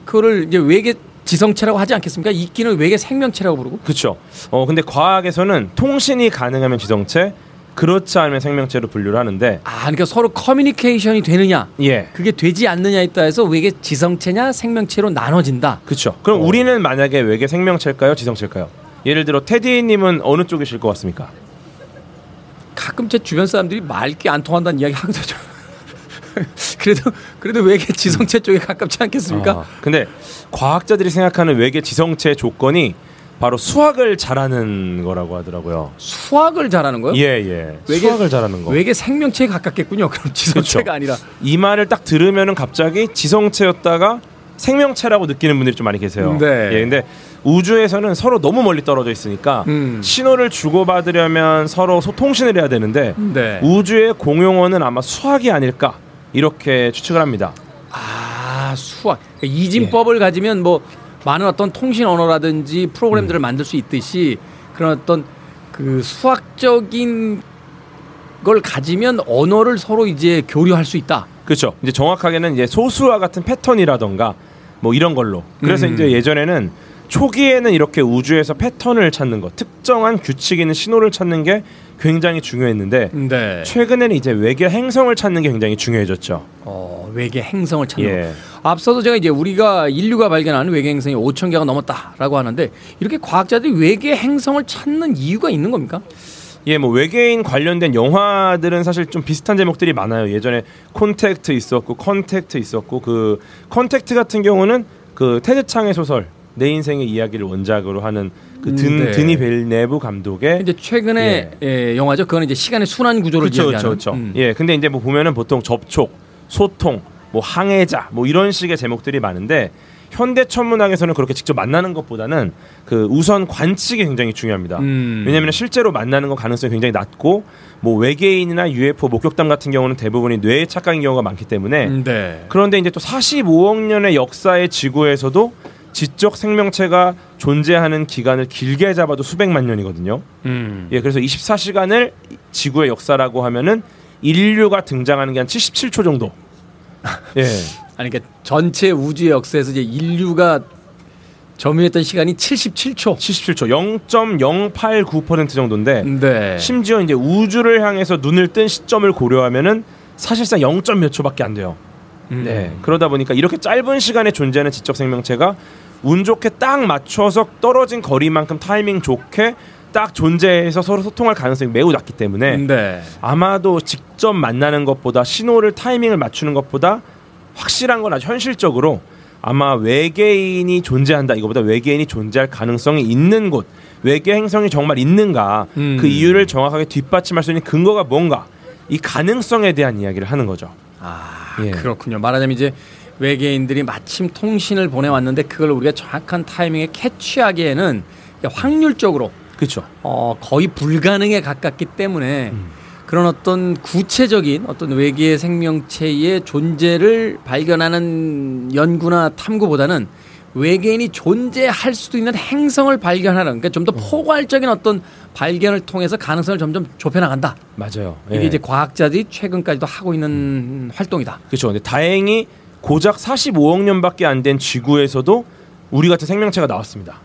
Speaker 1: 그거를 이제 외계 지성체라고 하지 않겠습니까? 이끼는 외계 생명체라고 부르고.
Speaker 7: 그렇죠. 어 근데 과학에서는 통신이 가능하면 지성체, 그렇지 않으면 생명체로 분류를 하는데
Speaker 1: 아, 그러니까 서로 커뮤니케이션이 되느냐,
Speaker 7: 예.
Speaker 1: 그게 되지 않느냐에 따라서 외계 지성체냐 생명체로 나눠진다.
Speaker 7: 그렇죠. 그럼 우리는 만약에 외계 생명체일까요, 지성체일까요? 예를 들어 테디님은 어느 쪽이실 것 같습니까?
Speaker 1: 가끔 제 주변 사람들이 말귀 안 통한다는 이야기 하거든요. 그래도 그래도 외계 지성체 쪽에 가깝지 않겠습니까?
Speaker 7: 아, 근데 과학자들이 생각하는 외계 지성체의 조건이 바로 수학을 잘하는 거라고 하더라고요.
Speaker 1: 수학을 잘하는 거요?
Speaker 7: 예, 예.
Speaker 1: 외계-
Speaker 7: 수학을 잘하는 거.
Speaker 1: 외계 생명체에 가깝겠군요. 그럼 지성체가
Speaker 7: 그렇죠.
Speaker 1: 아니라.
Speaker 7: 이 말을 딱 들으면은 갑자기 지성체였다가 생명체라고 느끼는 분들이 좀 많이 계세요.
Speaker 1: 네.
Speaker 7: 예, 근데 우주에서는 서로 너무 멀리 떨어져 있으니까
Speaker 1: 음.
Speaker 7: 신호를 주고받으려면 서로 소 통신을 해야 되는데
Speaker 1: 네.
Speaker 7: 우주의 공용어는 아마 수학이 아닐까 이렇게 추측을 합니다.
Speaker 1: 아 수학 그러니까 이진법을 가지면 뭐 많은 어떤 통신 언어라든지 프로그램들을 만들 수 있듯이 그런 어떤 그 수학적인 걸 가지면 언어를 서로 이제 교류할 수 있다.
Speaker 7: 그렇죠. 이제 정확하게는 이제 소수와 같은 패턴이라던가 뭐 이런 걸로. 그래서
Speaker 1: 음.
Speaker 7: 이제 예전에는 초기에는 이렇게 우주에서 패턴을 찾는 것, 특정한 규칙 있는 신호를 찾는 게 굉장히 중요했는데
Speaker 1: 네.
Speaker 7: 최근에는 이제 외계 행성을 찾는 게 굉장히 중요해졌죠.
Speaker 1: 어, 외계 행성을 찾는
Speaker 7: 예.
Speaker 1: 거. 앞서도 제가 이제 우리가 인류가 발견한 외계 행성이 5천 개가 넘었다라고 하는데 이렇게 과학자들이 외계 행성을 찾는 이유가 있는 겁니까?
Speaker 7: 예, 뭐 외계인 관련된 영화들은 사실 좀 비슷한 제목들이 많아요. 예전에 콘택트 있었고 컨택트 있었고 그 컨택트 같은 경우는 그 테드 창의 소설 내 인생의 이야기를 원작으로 하는 그 든,
Speaker 1: 음, 네.
Speaker 7: 드니 빌뇌브 감독의
Speaker 1: 이제 최근에 예, 영화죠. 그거는 이제 시간의 순환 구조를
Speaker 7: 그렇죠,
Speaker 1: 이야기하는.
Speaker 7: 그렇죠.
Speaker 1: 음.
Speaker 7: 예, 근데 이제 뭐 보면은 보통 접촉, 소통, 뭐 항해자, 뭐 이런 식의 제목들이 많은데 현대 천문학에서는 그렇게 직접 만나는 것보다는 그 우선 관측이 굉장히 중요합니다.
Speaker 1: 음.
Speaker 7: 왜냐하면 실제로 만나는 거 가능성이 굉장히 낮고 뭐 외계인이나 UFO 목격담 같은 경우는 대부분이 뇌의 착각인 경우가 많기 때문에
Speaker 1: 음, 네.
Speaker 7: 그런데 이제 또 45억 년의 역사의 지구에서도 지적 생명체가 존재하는 기간을 길게 잡아도 수백만 년이거든요.
Speaker 1: 음.
Speaker 7: 예, 그래서 24시간을 지구의 역사라고 하면은 인류가 등장하는 게 한 77초 정도. 예.
Speaker 1: 아니 그러니까 전체 우주의 역사에서 이제 인류가 점유했던 시간이 77초.
Speaker 7: 77초 0.089% 정도인데
Speaker 1: 네.
Speaker 7: 심지어 이제 우주를 향해서 눈을 뜬 시점을 고려하면은 사실상 0. 몇 초밖에 안 돼요.
Speaker 1: 음.
Speaker 7: 네. 그러다 보니까 이렇게 짧은 시간에 존재하는 지적 생명체가 운 좋게 딱 맞춰서 떨어진 거리만큼 타이밍 좋게 딱 존재해서 서로 소통할 가능성이 매우 낮기 때문에
Speaker 1: 네.
Speaker 7: 아마도 직접 만나는 것보다 신호를 타이밍을 맞추는 것보다 확실한 건 아주 현실적으로 아마 외계인이 존재한다 이거보다 외계인이 존재할 가능성이 있는 곳 외계 행성이 정말 있는가
Speaker 1: 음.
Speaker 7: 그 이유를 정확하게 뒷받침할 수 있는 근거가 뭔가 이 가능성에 대한 이야기를 하는 거죠.
Speaker 1: 아
Speaker 7: 예.
Speaker 1: 그렇군요. 말하자면 이제 외계인들이 마침 통신을 보내왔는데 그걸 우리가 정확한 타이밍에 캐치하기에는 확률적으로
Speaker 7: 그렇죠.
Speaker 1: 어, 거의 불가능에 가깝기 때문에 그런 어떤 구체적인 어떤 외계 생명체의 존재를 발견하는 연구나 탐구보다는 외계인이 존재할 수도 있는 행성을 발견하는 그러니까 좀더
Speaker 7: 음.
Speaker 1: 포괄적인 어떤 발견을 통해서 가능성을 점점 좁혀 나간다.
Speaker 7: 맞아요.
Speaker 1: 이게
Speaker 7: 예.
Speaker 1: 이제 과학자들이 최근까지도 하고 있는 활동이다.
Speaker 7: 그렇죠. 근데 다행히 고작 45억 년밖에 안 된 지구에서도 우리 같은 생명체가 나왔습니다.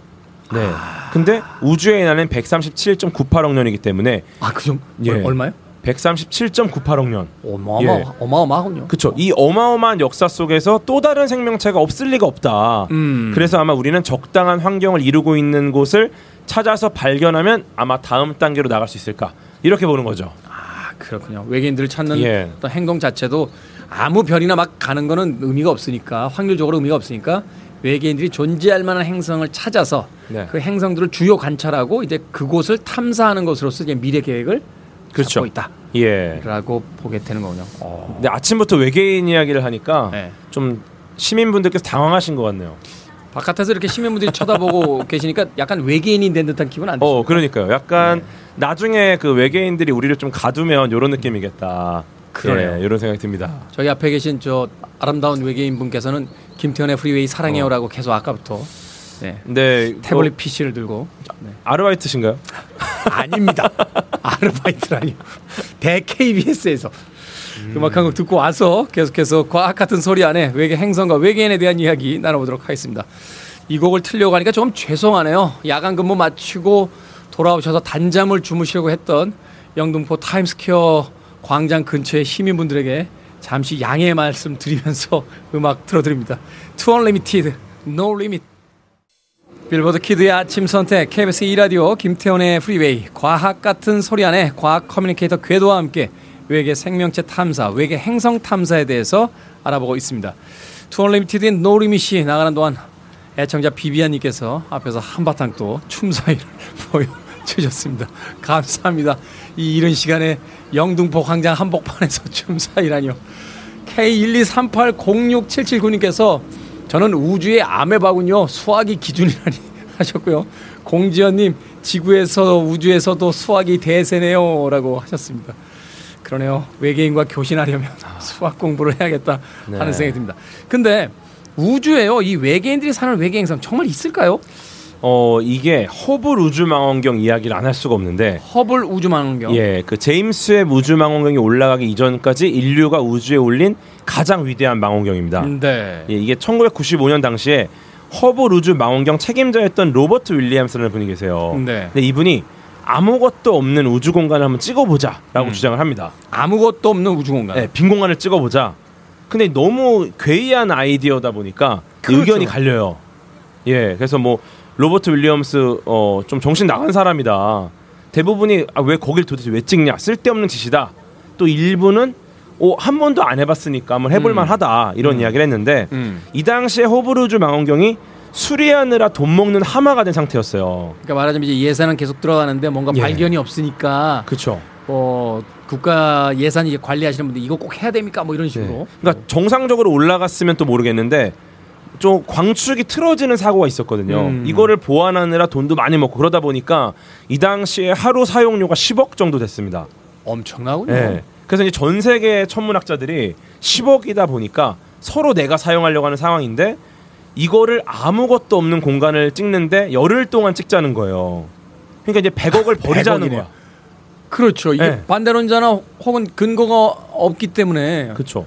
Speaker 7: 네. 근데 우주의 나는 137.98억 년이기 때문에
Speaker 1: 아, 그 정도
Speaker 7: 예.
Speaker 1: 얼마요?
Speaker 7: 137.98억 년.
Speaker 1: 어마어마
Speaker 7: 예.
Speaker 1: 어마어마하군요.
Speaker 7: 그렇죠. 이 어마어마한 역사 속에서 또 다른 생명체가 없을 리가 없다.
Speaker 1: 음.
Speaker 7: 그래서 아마 우리는 적당한 환경을 이루고 있는 곳을 찾아서 발견하면 아마 다음 단계로 나갈 수 있을까 이렇게 보는 거죠.
Speaker 1: 아, 그렇군요. 외계인들을 찾는
Speaker 7: 예.
Speaker 1: 어떤 행동 자체도 아무 별이나 막 가는 거는 의미가 없으니까 확률적으로 의미가 없으니까 외계인들이 존재할 만한 행성을 찾아서
Speaker 7: 네.
Speaker 1: 그 행성들을 주요 관찰하고 이제 그곳을 탐사하는 것으로서 이제 미래 계획을
Speaker 7: 그렇죠.
Speaker 1: 잡고
Speaker 7: 예.
Speaker 1: 있다라고 보게 되는 거군요.
Speaker 7: 근데 아침부터 외계인 이야기를 하니까
Speaker 1: 네.
Speaker 7: 좀 시민분들께서 당황하신 것 같네요.
Speaker 1: 바깥에서 이렇게 시민분들이 쳐다보고 계시니까 약간 외계인이 된 듯한 기분 안 드시죠?
Speaker 7: 어, 그러니까요. 약간 나중에 그 외계인들이 우리를 좀 가두면 이런 느낌이겠다.
Speaker 1: 그러네요.
Speaker 7: 예, 이런 생각이 듭니다.
Speaker 1: 저희 앞에 계신 저 아름다운 외계인 분께서는 김태훈의 프리웨이 사랑해요라고 계속 아까부터 네.
Speaker 7: 근데
Speaker 1: 태블릿
Speaker 7: 어,
Speaker 1: PC를 들고
Speaker 7: 아르바이트신가요?
Speaker 1: 아닙니다. 아르바이트라니. 대 KBS에서 음악 한 곡 듣고 와서 계속해서 과학 같은 소리 안에 외계 행성과 외계인에 대한 이야기 나눠보도록 하겠습니다. 이 곡을 틀려고 하니까 좀 죄송하네요. 야간 근무 마치고 돌아오셔서 단잠을 주무시려고 했던 영등포 타임스퀘어 광장 근처의 시민분들에게 잠시 양해의 말씀 드리면서 음악 틀어드립니다. 2 Unlimited, No Limit. 빌보드 키드의 아침 선택 KBS 2라디오 김태훈의 프리웨이 과학 같은 소리 안에 과학 커뮤니케이터 궤도와 함께 외계 생명체 탐사, 외계 행성 탐사에 대해서 알아보고 있습니다. 투얼리미티드인 노리밋이 나가는 동안 애청자 비비안님께서 앞에서 한바탕 또 춤사위를 보여주셨습니다. 감사합니다. 이 이른 시간에 영등포 광장 한복판에서 춤사위라니요. K123806779님께서 저는 우주의 아메바군요. 수학이 기준이라니 하셨고요. 공지현님 지구에서 우주에서도 수학이 대세네요라고 하셨습니다. 그러네요. 외계인과 교신하려면 수학 공부를 해야겠다 하는
Speaker 7: 네.
Speaker 1: 생각이 듭니다. 근데 우주에요. 이 외계인들이 사는 외계 행성 정말 있을까요?
Speaker 7: 어 이게 허블 우주망원경 이야기를 안 할 수가 없는데
Speaker 1: 허블 우주망원경.
Speaker 7: 예, 그 제임스 웹 우주망원경이 올라가기 이전까지 인류가 우주에 올린 가장 위대한 망원경입니다.
Speaker 1: 네.
Speaker 7: 예, 이게 1995년 당시에 허블 우주 망원경 책임자였던 로버트 윌리엄스라는 분이 계세요.
Speaker 1: 네.
Speaker 7: 근데 이분이 아무것도 없는 우주 공간을 한번 찍어보자라고
Speaker 1: 음.
Speaker 7: 주장을 합니다.
Speaker 1: 아무것도 없는 우주 공간.
Speaker 7: 네, 빈 공간을 찍어보자. 근데 너무 괴이한 아이디어다 보니까
Speaker 1: 그렇죠.
Speaker 7: 의견이 갈려요. 예, 그래서 뭐 로버트 윌리엄스 어, 좀 정신 나간 사람이다. 대부분이 아, 왜 거길 도대체 왜 찍냐? 쓸데없는 짓이다. 또 일부는 어, 한 번도 안 해봤으니까 한번 해볼만
Speaker 1: 음.
Speaker 7: 하다 이런
Speaker 1: 음.
Speaker 7: 이야기를 했는데
Speaker 1: 음.
Speaker 7: 이 당시에 호브루즈 망원경이 수리하느라 돈 먹는 하마가 된 상태였어요.
Speaker 1: 그러니까 말하자면 이제 예산은 계속 들어가는데 뭔가
Speaker 7: 예.
Speaker 1: 발견이 없으니까
Speaker 7: 그렇죠.
Speaker 1: 뭐 국가 예산 이제 관리하시는 분들 이거 꼭 해야 됩니까? 뭐 이런 식으로.
Speaker 7: 그러니까 정상적으로 올라갔으면 또 모르겠는데 좀 광축이 틀어지는 사고가 있었거든요.
Speaker 1: 음.
Speaker 7: 이거를 보완하느라 돈도 많이 먹고 그러다 보니까 이 당시에 하루 사용료가 10억 정도 됐습니다.
Speaker 1: 엄청나군요.
Speaker 7: 예. 그래서 이제 전 세계 천문학자들이 10억이다 보니까 서로 내가 사용하려고 하는 상황인데 이거를 아무것도 없는 공간을 찍는데 열흘 동안 찍자는 거예요. 그러니까 이제 100억을 버리자는
Speaker 1: 100억 이네요.
Speaker 7: 거야.
Speaker 1: 그렇죠. 이게
Speaker 7: 예.
Speaker 1: 반대론자나 혹은 근거가 없기 때문에
Speaker 7: 그렇죠.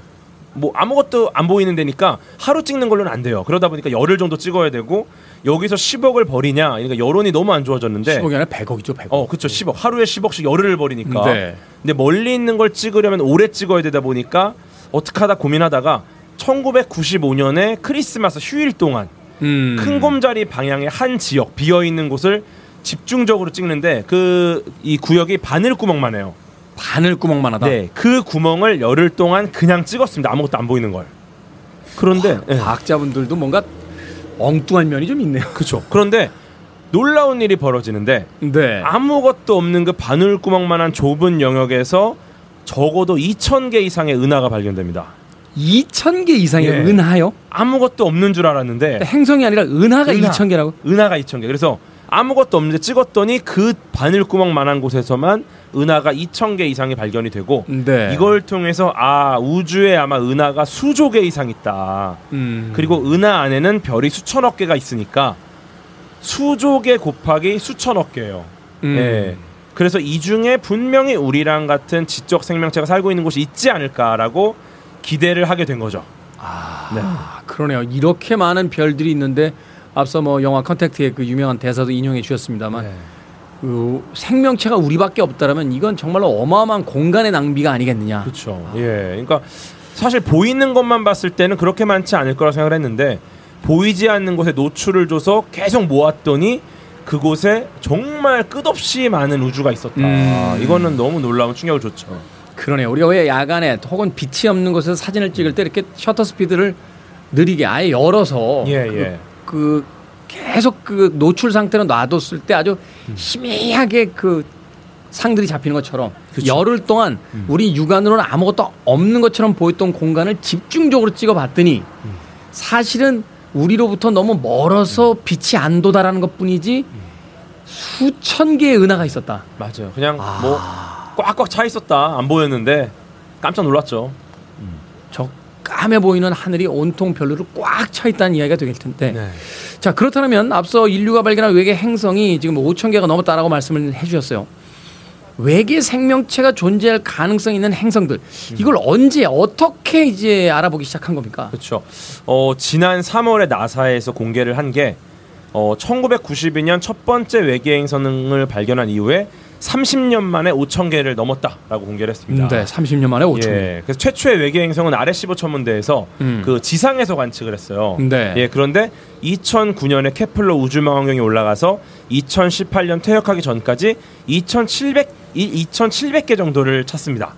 Speaker 7: 뭐 아무것도 안 보이는 데니까 하루 찍는 걸로는 안 돼요. 그러다 보니까 열흘 정도 찍어야 되고 여기서 10억을 버리냐? 그러니까 여론이 너무 안 좋아졌는데
Speaker 1: 10억이 아니라 100억이죠. 100억.
Speaker 7: 어, 그렇죠. 10억. 하루에 10억씩 열흘을 버리니까.
Speaker 1: 네.
Speaker 7: 근데 멀리 있는 걸 찍으려면 오래 찍어야 되다 보니까 어떻게 하다 고민하다가 1995년에 크리스마스 휴일 동안
Speaker 1: 음.
Speaker 7: 큰 곰자리 방향의 한 지역 비어 있는 곳을 집중적으로 찍는데 그 이 구역이 바늘 구멍만 해요.
Speaker 1: 바늘 구멍만 하다.
Speaker 7: 네, 그 구멍을 열흘 동안 그냥 찍었습니다. 아무것도 안 보이는 걸. 그런데 예.
Speaker 1: 과학자분들도 뭔가 엉뚱한 면이 좀 있네요.
Speaker 7: 그렇죠. 그런데 놀라운 일이 벌어지는데
Speaker 1: 네.
Speaker 7: 아무것도 없는 그 바늘 구멍만한 좁은 영역에서 적어도 2,000개 이상의 은하가 발견됩니다.
Speaker 1: 2,000개 이상의
Speaker 7: 예.
Speaker 1: 은하요?
Speaker 7: 아무것도 없는 줄 알았는데
Speaker 1: 행성이 아니라 은하가
Speaker 7: 은하.
Speaker 1: 2,000개라고?
Speaker 7: 은하가 2,000개. 그래서 아무것도 없는데 찍었더니 그 바늘 구멍만한 곳에서만 은하가 2천 개 이상이 발견이 되고
Speaker 1: 네.
Speaker 7: 이걸 통해서 아 우주에 아마 은하가 수조 개 이상 있다.
Speaker 1: 음.
Speaker 7: 그리고 은하 안에는 별이 수천억 개가 있으니까 수조 개 곱하기 수천억 개예요.
Speaker 1: 음.
Speaker 7: 예. 그래서 이 중에 분명히 우리랑 같은 지적 생명체가 살고 있는 곳이 있지 않을까라고 기대를 하게 된 거죠. 네.
Speaker 1: 아, 그러네요. 이렇게 많은 별들이 있는데 앞서 뭐 영화 컨택트의 그 유명한 대사도 인용해 주셨습니다만
Speaker 7: 네.
Speaker 1: 그 생명체가 우리밖에 없다라면 이건 정말로 어마어마한 공간의 낭비가 아니겠느냐.
Speaker 7: 그렇죠. 예. 그러니까 사실 보이는 것만 봤을 때는 그렇게 많지 않을 거라 생각을 했는데 보이지 않는 곳에 노출을 줘서 계속 모았더니 그곳에 정말 끝없이 많은 우주가 있었다.
Speaker 1: 음.
Speaker 7: 이거는 너무 놀라운 충격을 줬죠.
Speaker 1: 그러네요. 우리가 왜 야간에 혹은 빛이 없는 곳에서 사진을 찍을 때 이렇게 셔터 스피드를 느리게 아예 열어서
Speaker 7: 예,
Speaker 1: 그,
Speaker 7: 예.
Speaker 1: 그 계속 그 노출 상태로 놔뒀을 때 아주 희미하게 그 상들이 잡히는 것처럼 열흘 동안 우리 육안으로는 아무것도 없는 것처럼 보였던 공간을 집중적으로 찍어봤더니 사실은 우리로부터 너무 멀어서 빛이 안 도달하는 것뿐이지 수천 개의 은하가 있었다.
Speaker 7: 맞아요. 그냥
Speaker 1: 아.
Speaker 7: 뭐 꽉꽉 차 있었다. 안 보였는데 깜짝 놀랐죠.
Speaker 1: 저 까매 보이는 하늘이 온통 별로로 꽉 차 있다는 이야기가 되길 텐데.
Speaker 7: 네.
Speaker 1: 자 그렇다면 앞서 인류가 발견한 외계 행성이 지금 5천 개가 넘었다라고 말씀을 해 주셨어요. 외계 생명체가 존재할 가능성 있는 행성들 이걸 언제 어떻게 이제 알아보기 시작한 겁니까?
Speaker 7: 그렇죠. 어, 지난 3월에 나사에서 공개를 한게 어, 1992년 첫 번째 외계 행성을 발견한 이후에 30년 만에 5천 개를 넘었다라고 공개를 했습니다.
Speaker 1: 네, 30년 만에 5천 개.
Speaker 7: 예, 그래서 최초의 외계 행성은 RS15 천문대에서
Speaker 1: 음.
Speaker 7: 그 지상에서 관측을 했어요.
Speaker 1: 네.
Speaker 7: 예, 그런데 2009년에 케플러 우주망원경이 올라가서 2018년 퇴역하기 전까지 2,700이 2,700개 정도를 찾습니다.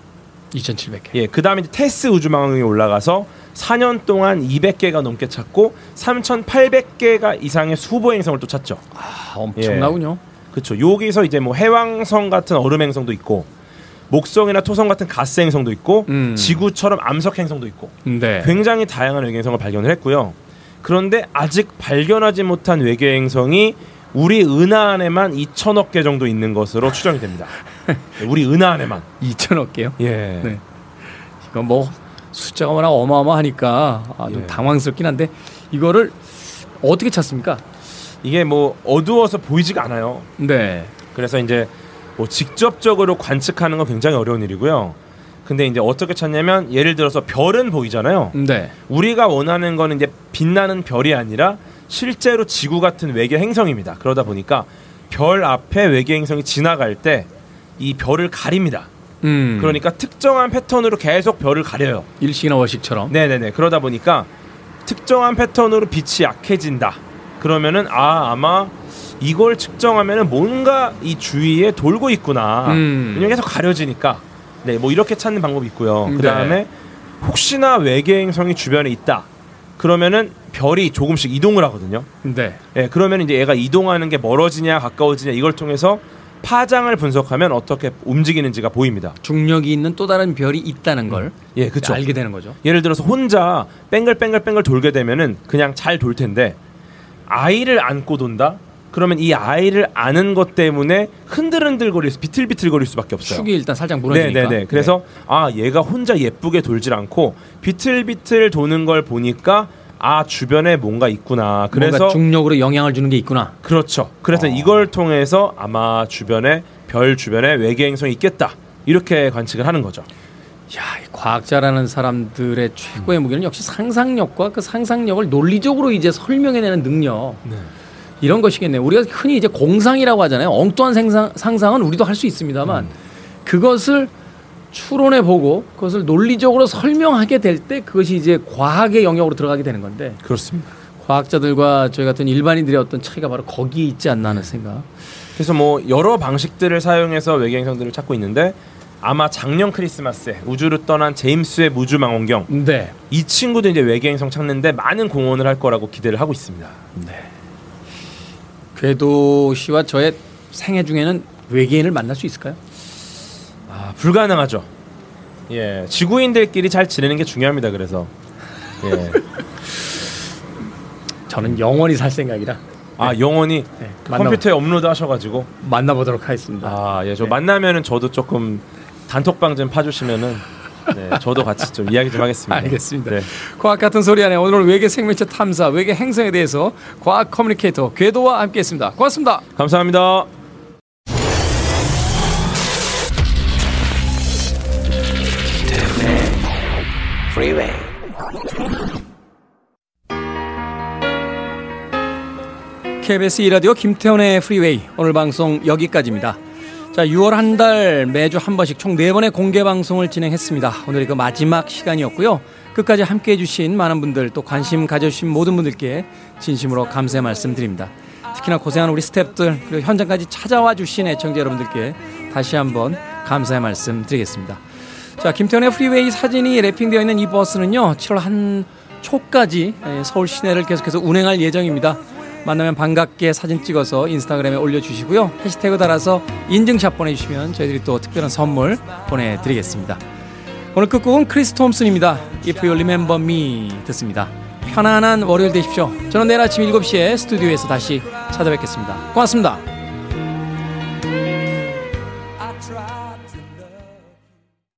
Speaker 1: 2,700개.
Speaker 7: 예, 그 다음에 테스 우주망원경이 올라가서 4년 동안 200개가 넘게 찾고 3,800개가 이상의 수보 행성을 또 찾죠.
Speaker 1: 아, 엄청나군요.
Speaker 7: 그렇죠. 여기서 이제 뭐 해왕성 같은 얼음 행성도 있고 목성이나 토성 같은 가스 행성도 있고
Speaker 1: 음.
Speaker 7: 지구처럼 암석 행성도 있고
Speaker 1: 네.
Speaker 7: 굉장히 다양한 외계 행성을 발견을 했고요. 그런데 아직 발견하지 못한 외계 행성이 우리 은하 안에만 2천억 개 정도 있는 것으로 추정이 됩니다. 우리 은하 안에만.
Speaker 1: 2천억 개요.
Speaker 7: 예.
Speaker 1: 네. 이거 뭐 숫자가 워낙 어마어마하니까 아, 좀
Speaker 7: 예.
Speaker 1: 당황스럽긴 한데 이거를 어떻게 찾습니까?
Speaker 7: 이게 뭐 어두워서 보이지가 않아요.
Speaker 1: 네.
Speaker 7: 그래서 이제 뭐 직접적으로 관측하는 건 굉장히 어려운 일이고요. 근데 이제 어떻게 찾냐면 예를 들어서 별은 보이잖아요.
Speaker 1: 네.
Speaker 7: 우리가 원하는 거는 이제 빛나는 별이 아니라 실제로 지구 같은 외계 행성입니다. 그러다 보니까 별 앞에 외계 행성이 지나갈 때 이 별을 가립니다.
Speaker 1: 음.
Speaker 7: 그러니까 특정한 패턴으로 계속 별을 가려요.
Speaker 1: 일식이나 월식처럼.
Speaker 7: 네네네. 그러다 보니까 특정한 패턴으로 빛이 약해진다. 그러면은 아 아마 이걸 측정하면은 뭔가 이 주위에 돌고 있구나.
Speaker 1: 음.
Speaker 7: 왜냐면 계속 가려지니까. 네, 뭐 이렇게 찾는 방법이 있고요.
Speaker 1: 네.
Speaker 7: 그 다음에 혹시나 외계 행성이 주변에 있다. 그러면은 별이 조금씩 이동을 하거든요.
Speaker 1: 네.
Speaker 7: 예, 그러면 이제 얘가 이동하는 게 멀어지냐 가까워지냐 이걸 통해서 파장을 분석하면 어떻게 움직이는지가 보입니다.
Speaker 1: 중력이 있는 또 다른 별이 있다는 걸
Speaker 7: 예, 그렇죠.
Speaker 1: 알게 되는 거죠.
Speaker 7: 예를 들어서 혼자 뺑글뺑글뺑글 돌게 되면은 그냥 잘 돌 텐데 아이를 안고 돈다? 그러면 이 아이를 아는 것 때문에 흔들흔들거릴 수 비틀비틀거릴 수밖에 없어요.
Speaker 1: 축이 일단 살짝 무너지니까.
Speaker 7: 네네네. 그래서 아 얘가 혼자 예쁘게 돌질 않고 비틀비틀 도는 걸 보니까 아 주변에 뭔가 있구나.
Speaker 1: 그래서
Speaker 7: 그래서
Speaker 1: 중력으로 영향을 주는 게 있구나.
Speaker 7: 그렇죠. 그래서 이걸 통해서 아마 주변에 별 주변에 외계 행성이 있겠다. 이렇게 관측을 하는 거죠.
Speaker 1: 야, 이 과학자라는 사람들의 최고의 무기는 역시 상상력과 그 상상력을 논리적으로 이제 설명해내는 능력. 이런 것이겠네요. 우리가 흔히 이제 공상이라고 하잖아요. 엉뚱한 생상, 상상은 우리도 할 수 있습니다만 그것을 추론해 보고 그것을 논리적으로 설명하게 될 때 그것이 이제 과학의 영역으로 들어가게 되는 건데
Speaker 7: 그렇습니다.
Speaker 1: 과학자들과 저희 같은 일반인들의 어떤 차이가 바로 거기에 있지 않나 하는 생각.
Speaker 7: 그래서 뭐 여러 방식들을 사용해서 외계 행성들을 찾고 있는데 아마 작년 크리스마스에 우주를 떠난 제임스 의 우주 망원경
Speaker 1: 네.
Speaker 7: 이 친구도 이제 외계 행성 찾는데 많은 공헌을 할 거라고 기대를 하고 있습니다.
Speaker 1: 궤도 씨와 저의 생애 중에는 외계인을 만날 수 있을까요?
Speaker 7: 아, 불가능하죠. 예, 지구인들끼리 잘 지내는 게 중요합니다. 그래서 예,
Speaker 1: 저는 영원히 살 생각이라
Speaker 7: 아 영원히
Speaker 1: 네,
Speaker 7: 그
Speaker 1: 만나-
Speaker 7: 컴퓨터에 업로드 하셔가지고
Speaker 1: 만나보도록 하겠습니다.
Speaker 7: 아예저
Speaker 1: 네.
Speaker 7: 만나면은 저도 조금 단톡방 좀 파주시면은 네 저도 같이 좀 이야기 좀 하겠습니다.
Speaker 1: 알겠습니다.
Speaker 7: 네.
Speaker 1: 과학 같은 소리 안에 오늘은 외계 생명체 탐사, 외계 행성에 대해서 과학 커뮤니케이터 궤도와 함께했습니다. 고맙습니다.
Speaker 7: 감사합니다.
Speaker 1: KBS 2라디오 김태훈의 프리웨이 오늘 방송 여기까지입니다. 자, 6월 한 달 매주 한 번씩 총 4번의 공개 방송을 진행했습니다. 오늘이 그 마지막 시간이었고요. 끝까지 함께 해주신 많은 분들 또 관심 가져주신 모든 분들께 진심으로 감사의 말씀 드립니다. 특히나 고생한 우리 스탭들 그리고 현장까지 찾아와 주신 애청자 여러분들께 다시 한번 감사의 말씀 드리겠습니다. 자, 김태훈의 프리웨이 사진이 wrapping되어 있는 이 버스는요, 7월 한 초까지 예, 서울 시내를 계속해서 운행할 예정입니다. 만나면 반갑게 사진 찍어서 인스타그램에 올려주시고요. 해시태그 달아서 인증샷 보내주시면 저희들이 또 특별한 선물 보내드리겠습니다. 오늘 끝곡은 크리스 톰슨입니다. If You Remember Me 듣습니다. 편안한 월요일 되십시오. 저는 내일 아침 7시에 스튜디오에서 다시 찾아뵙겠습니다. 고맙습니다.